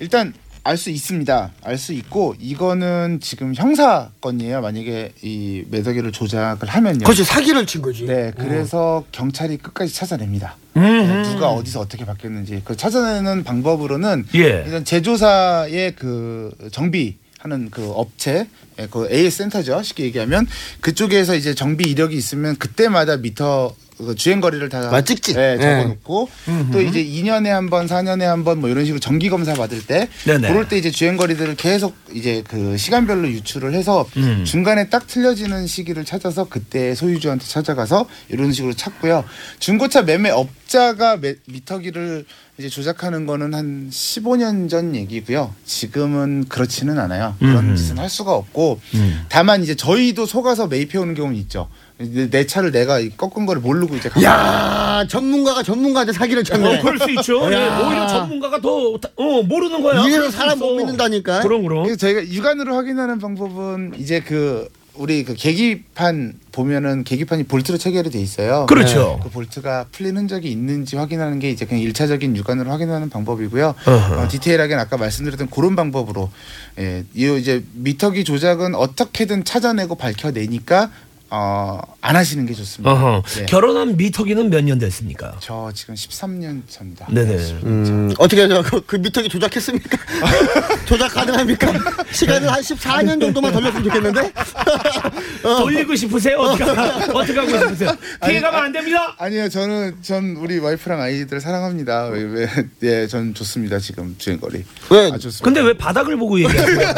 일단 알 수 있습니다. 알 수 있고 이거는 지금 형사 건이에요. 만약에 이 매도기를 조작을 하면요. 그렇지 사기를 친 거지. 네, 그래서 경찰이 끝까지 찾아냅니다. 음, 네, 누가 어디서 어떻게 바뀌었는지 그 찾아내는 방법으로는 예. 일단 제조사의 그 정비 하는 그 업체 예, 그 AS 센터죠 쉽게 얘기하면 그쪽에서 이제 정비 이력이 있으면 그때마다 미터 그 주행 거리를 다 아, 찍지. 예, 예. 적어놓고 또 이제 2년에 한 번, 4년에 한 번 뭐 이런 식으로 정기 검사 받을 때 네네. 그럴 때 이제 주행 거리들을 계속 이제 그 시간별로 유출을 해서 음. 중간에 딱 틀려지는 시기를 찾아서 그때 소유주한테 찾아가서 이런 식으로 찾고요. 중고차 매매 업자가 매- 미터기를 이제 조작하는 거는 한 15년 전 얘기고요. 지금은 그렇지는 않아요. 그런 음. 짓은 할 수가 없고 음. 다만 이제 저희도 속아서 매입해 오는 경우는 있죠. 내, 내 차를 내가 이 꺾은 거를 모르고 이제 야 전문가가 전문가한테 사기를 쳤네. 어, 그럴 수 있죠. 예, 야. 오히려 전문가가 더, 어, 모르는 거야. 이래서 사람. 못 믿는다니까. 그럼, 그럼. 그래서 저희가 육안으로 확인하는 방법은 이제 그 우리 그 계기판 보면은 계기판이 볼트로 체결이 돼 있어요. 그렇죠. 그 볼트가 풀린 흔적이 있는지 확인하는 게 이제 그냥 일차적인 육안으로 확인하는 방법이고요. 어, 디테일하게는 아까 말씀드렸던 그런 방법으로 예, 이 이제 미터기 조작은 어떻게든 찾아내고 밝혀내니까 어, 안 하시는 게 좋습니다. 어허. 네. 결혼한 미터기는 몇 년 됐습니까? 저 지금 13년 차입니다. 네네. 음, 어떻게 저, 그, 그 미터기 조작했습니까? 조작 가능합니까? 시간을 한 14년 정도만 돌렸으면 좋겠는데? 어. 돌리고 싶으세요? 어떻게, 어떻게 하고 싶으세요? 피해 가면 안 됩니다. 아니요, 저는 전 우리 와이프랑 아이들 사랑합니다. 왜, 왜, 예, 전 좋습니다. 지금 주행거리. 왜? 아, 좋습니다. 근데 왜 바닥을 보고 얘기하세요?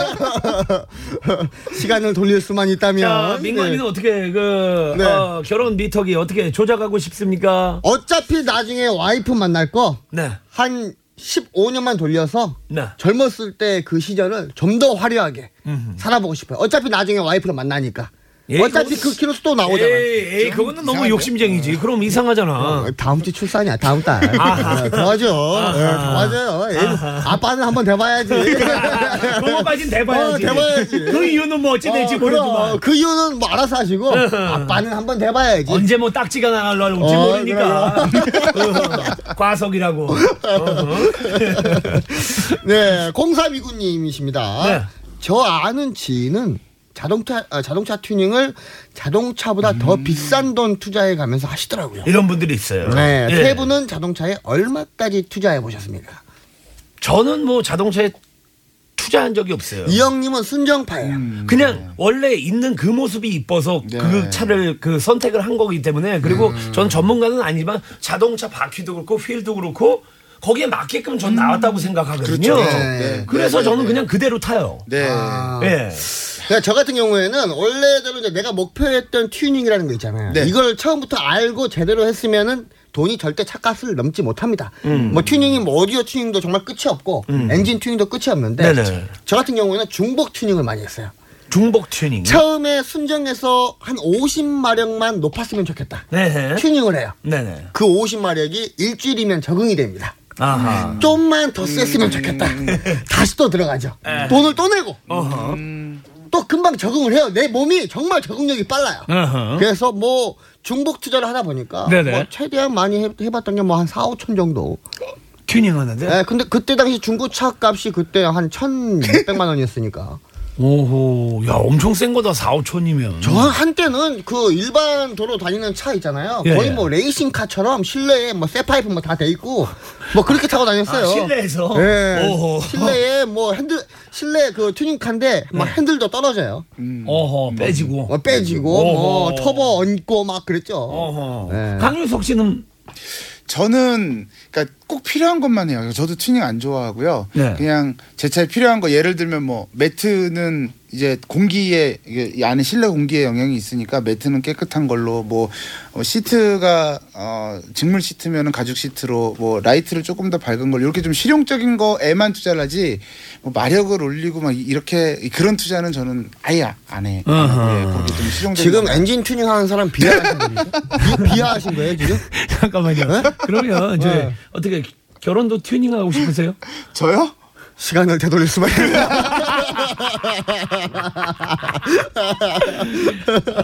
시간을 돌릴 수만 있다면. 자, 민관이는 네. 어떻게 그 네. 어, 결혼 미터기 어떻게 조작하고 싶습니까? 어차피 나중에 와이프 만날 거, 네. 한 15년만 돌려서 네. 젊었을 때 그 시절을 좀 더 화려하게. 살아보고 싶어요. 어차피 나중에 와이프를 만나니까. 에이, 어차피 그거- 그 키로수 또 나오잖아. 에이, 에이 그거는 너무 욕심쟁이지. 그럼 이상하잖아. 어, 다음 주 출산이야 다음 달. 네, 도와줘요. 애는 아빠는 한번 돼봐야지. 그거까진 대봐야지. 어, 돼봐야지. 그 이유는 뭐 어찌 될지 어. 모르지만. 그 이유는 뭐 알아서 하시고 아빠는 한번 돼봐야지. 언제 뭐 딱지가 나갈지 어, 모르니까. 어, 과석이라고. 네, 0329님이십니다. 네. 저 아는 지인은 자동차 아, 자동차 튜닝을 자동차보다 음. 더 비싼 돈 투자해 가면서 하시더라고요. 이런 분들이 있어요. 네, 예. 세 분은 자동차에 얼마까지 투자해 보셨습니까? 저는 뭐 자동차에 투자한 적이 없어요. 이 형님은 순정파예요. 그냥 원래 있는 그 모습이 이뻐서 네. 그 차를 그 선택을 한 거기 때문에 그리고 음. 전 전문가는 아니지만 자동차 바퀴도 그렇고 휠도 그렇고 거기에 맞게끔 전 나왔다고 생각하거든요. 그렇죠. 네. 네. 그래서 네, 저는 네. 그냥 그대로 타요. 네. 아. 예. 그러니까 저 같은 경우에는 원래대로 이제 내가 목표했던 튜닝이라는 거 있잖아요. 네. 이걸 처음부터 알고 제대로 했으면은 돈이 절대 차값을 넘지 못합니다. 음. 뭐 튜닝이 뭐 오디오 튜닝도 정말 끝이 없고 엔진 튜닝도 끝이 없는데 네네. 저 같은 경우에는 중복 튜닝을 많이 했어요. 중복 튜닝. 처음에 순정에서 한 50마력만 높았으면 좋겠다. 네네. 튜닝을 해요. 네네. 그 50마력이 일주일이면 적응이 됩니다. 아하. 좀만 더 셌으면 좋겠다. 다시 또 들어가죠. 돈을 또 내고 어허. 또 금방 적응을 해요. 내 몸이 정말 적응력이 빨라요. 어허. 그래서 뭐 중복 투자를 하다 보니까 네네. 뭐 최대한 많이 해, 해봤던 게 뭐 한 4, 5천 정도. 튜닝 하는데? 네, 근데 그때 당시 중고차 값이 그때 한 1,600만 원이었으니까. 오호. 야, 엄청 센 거다, 4, 5천이면. 저 한때는 그 일반 도로 다니는 차 있잖아요. 예, 거의 예. 뭐 레이싱 카처럼 실내에 뭐 쇠파이프 뭐 다 돼 있고 뭐 그렇게 타고 다녔어요. 아, 실내에서? 네. 오호. 실내에 뭐 핸들 실내 그 튜닝카인데 막 핸들도 떨어져요. 어허, 빼지고. 뭐 빼지고 뭐 터보 얹고 막 그랬죠. 어허. 네. 강윤석 씨는 저는 그러니까 꼭 필요한 것만 해요. 저도 튜닝 안 좋아하고요. 네. 그냥 제 차에 필요한 거 예를 들면 뭐 매트는 이제 공기에 이게 이 안에 실내 공기에 영향이 있으니까 매트는 깨끗한 걸로 뭐 어, 시트가 어 직물 시트면은 가죽 시트로 뭐 라이트를 조금 더 밝은 걸로 이렇게 좀 실용적인 거에만 투자를 하지 뭐 마력을 올리고 막 이렇게 그런 투자는 저는 아예 안 해. 예, 그렇게 좀 실용적인 지금 거. 엔진 튜닝 하는 사람 비하하신? 비, 비하하신 거예요 지금? 잠깐만요. 그러면 이제 네. 어떻게 결혼도 튜닝하고 싶으세요? 저요? 시간을 되돌릴 수만 있는.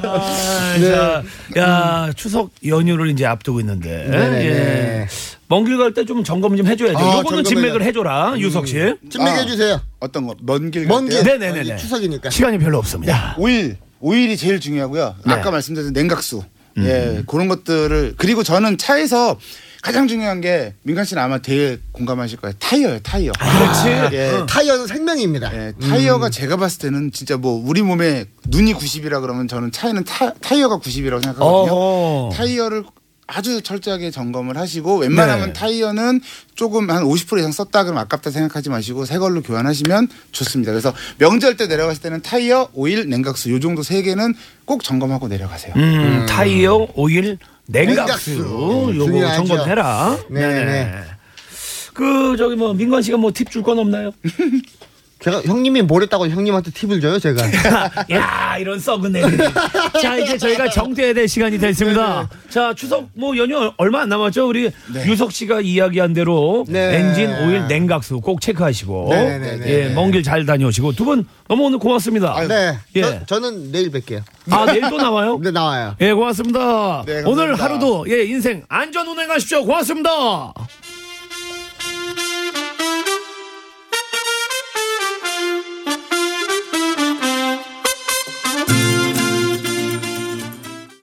아, 자, 야 추석 연휴를 이제 앞두고 있는데. 예. 먼길 갈 때 좀 점검 좀 해줘야죠. 아, 요거는 점검해야- 진맥을 해줘라 윤석 씨. 진맥해 주세요. 어떤 거? 먼길 먼 길. 네 네네네. 어, 추석이니까. 시간이 별로 없습니다. 오일 오일이 제일 중요하고요. 네. 아까 말씀드린 냉각수 예 그런 것들을 그리고 저는 차에서 가장 중요한 게 민간 씨는 아마 되게 공감하실 거예요. 타이어요, 타이어. 그렇지. 예. 타이어는 생명입니다. 예, 타이어가 제가 봤을 때는 진짜 뭐 우리 몸에 눈이 90이라 그러면 저는 차에는 타, 타이어가 90이라고 생각하거든요. 어허. 타이어를 아주 철저하게 점검을 하시고 웬만하면 네. 타이어는 조금 한 50% 이상 썼다 그러면 아깝다 생각하지 마시고 새 걸로 교환하시면 좋습니다. 그래서 명절 때 내려갔을 때는 타이어, 오일, 냉각수 요 정도 세 개는 꼭 점검하고 내려가세요. 음, 타이어, 오일, 냉각수, 냉각수. 요거 중요하죠. 점검해라. 네네. 그 저기 뭐 민관 씨가 뭐 팁 줄 건 없나요? 제가 형님이 뭘 했다고 형님한테 팁을 줘요 제가. 야 이런 썩은 애들이. 자 이제 저희가 정리해야 될 시간이 됐습니다. 자 추석 뭐 연휴 얼마 안 남았죠? 우리 유석 씨가 이야기한 대로 네. 엔진 오일 냉각수 꼭 체크하시고 네 네 네. 예, 먼길 잘 다녀오시고 두 분 너무 오늘 고맙습니다. 네. 예. 저, 저는 내일 뵐게요. 아 내일 또 나와요? 네 나와요. 예 고맙습니다. 네, 감사합니다. 오늘 하루도 예 인생 안전 운행하십시오. 고맙습니다.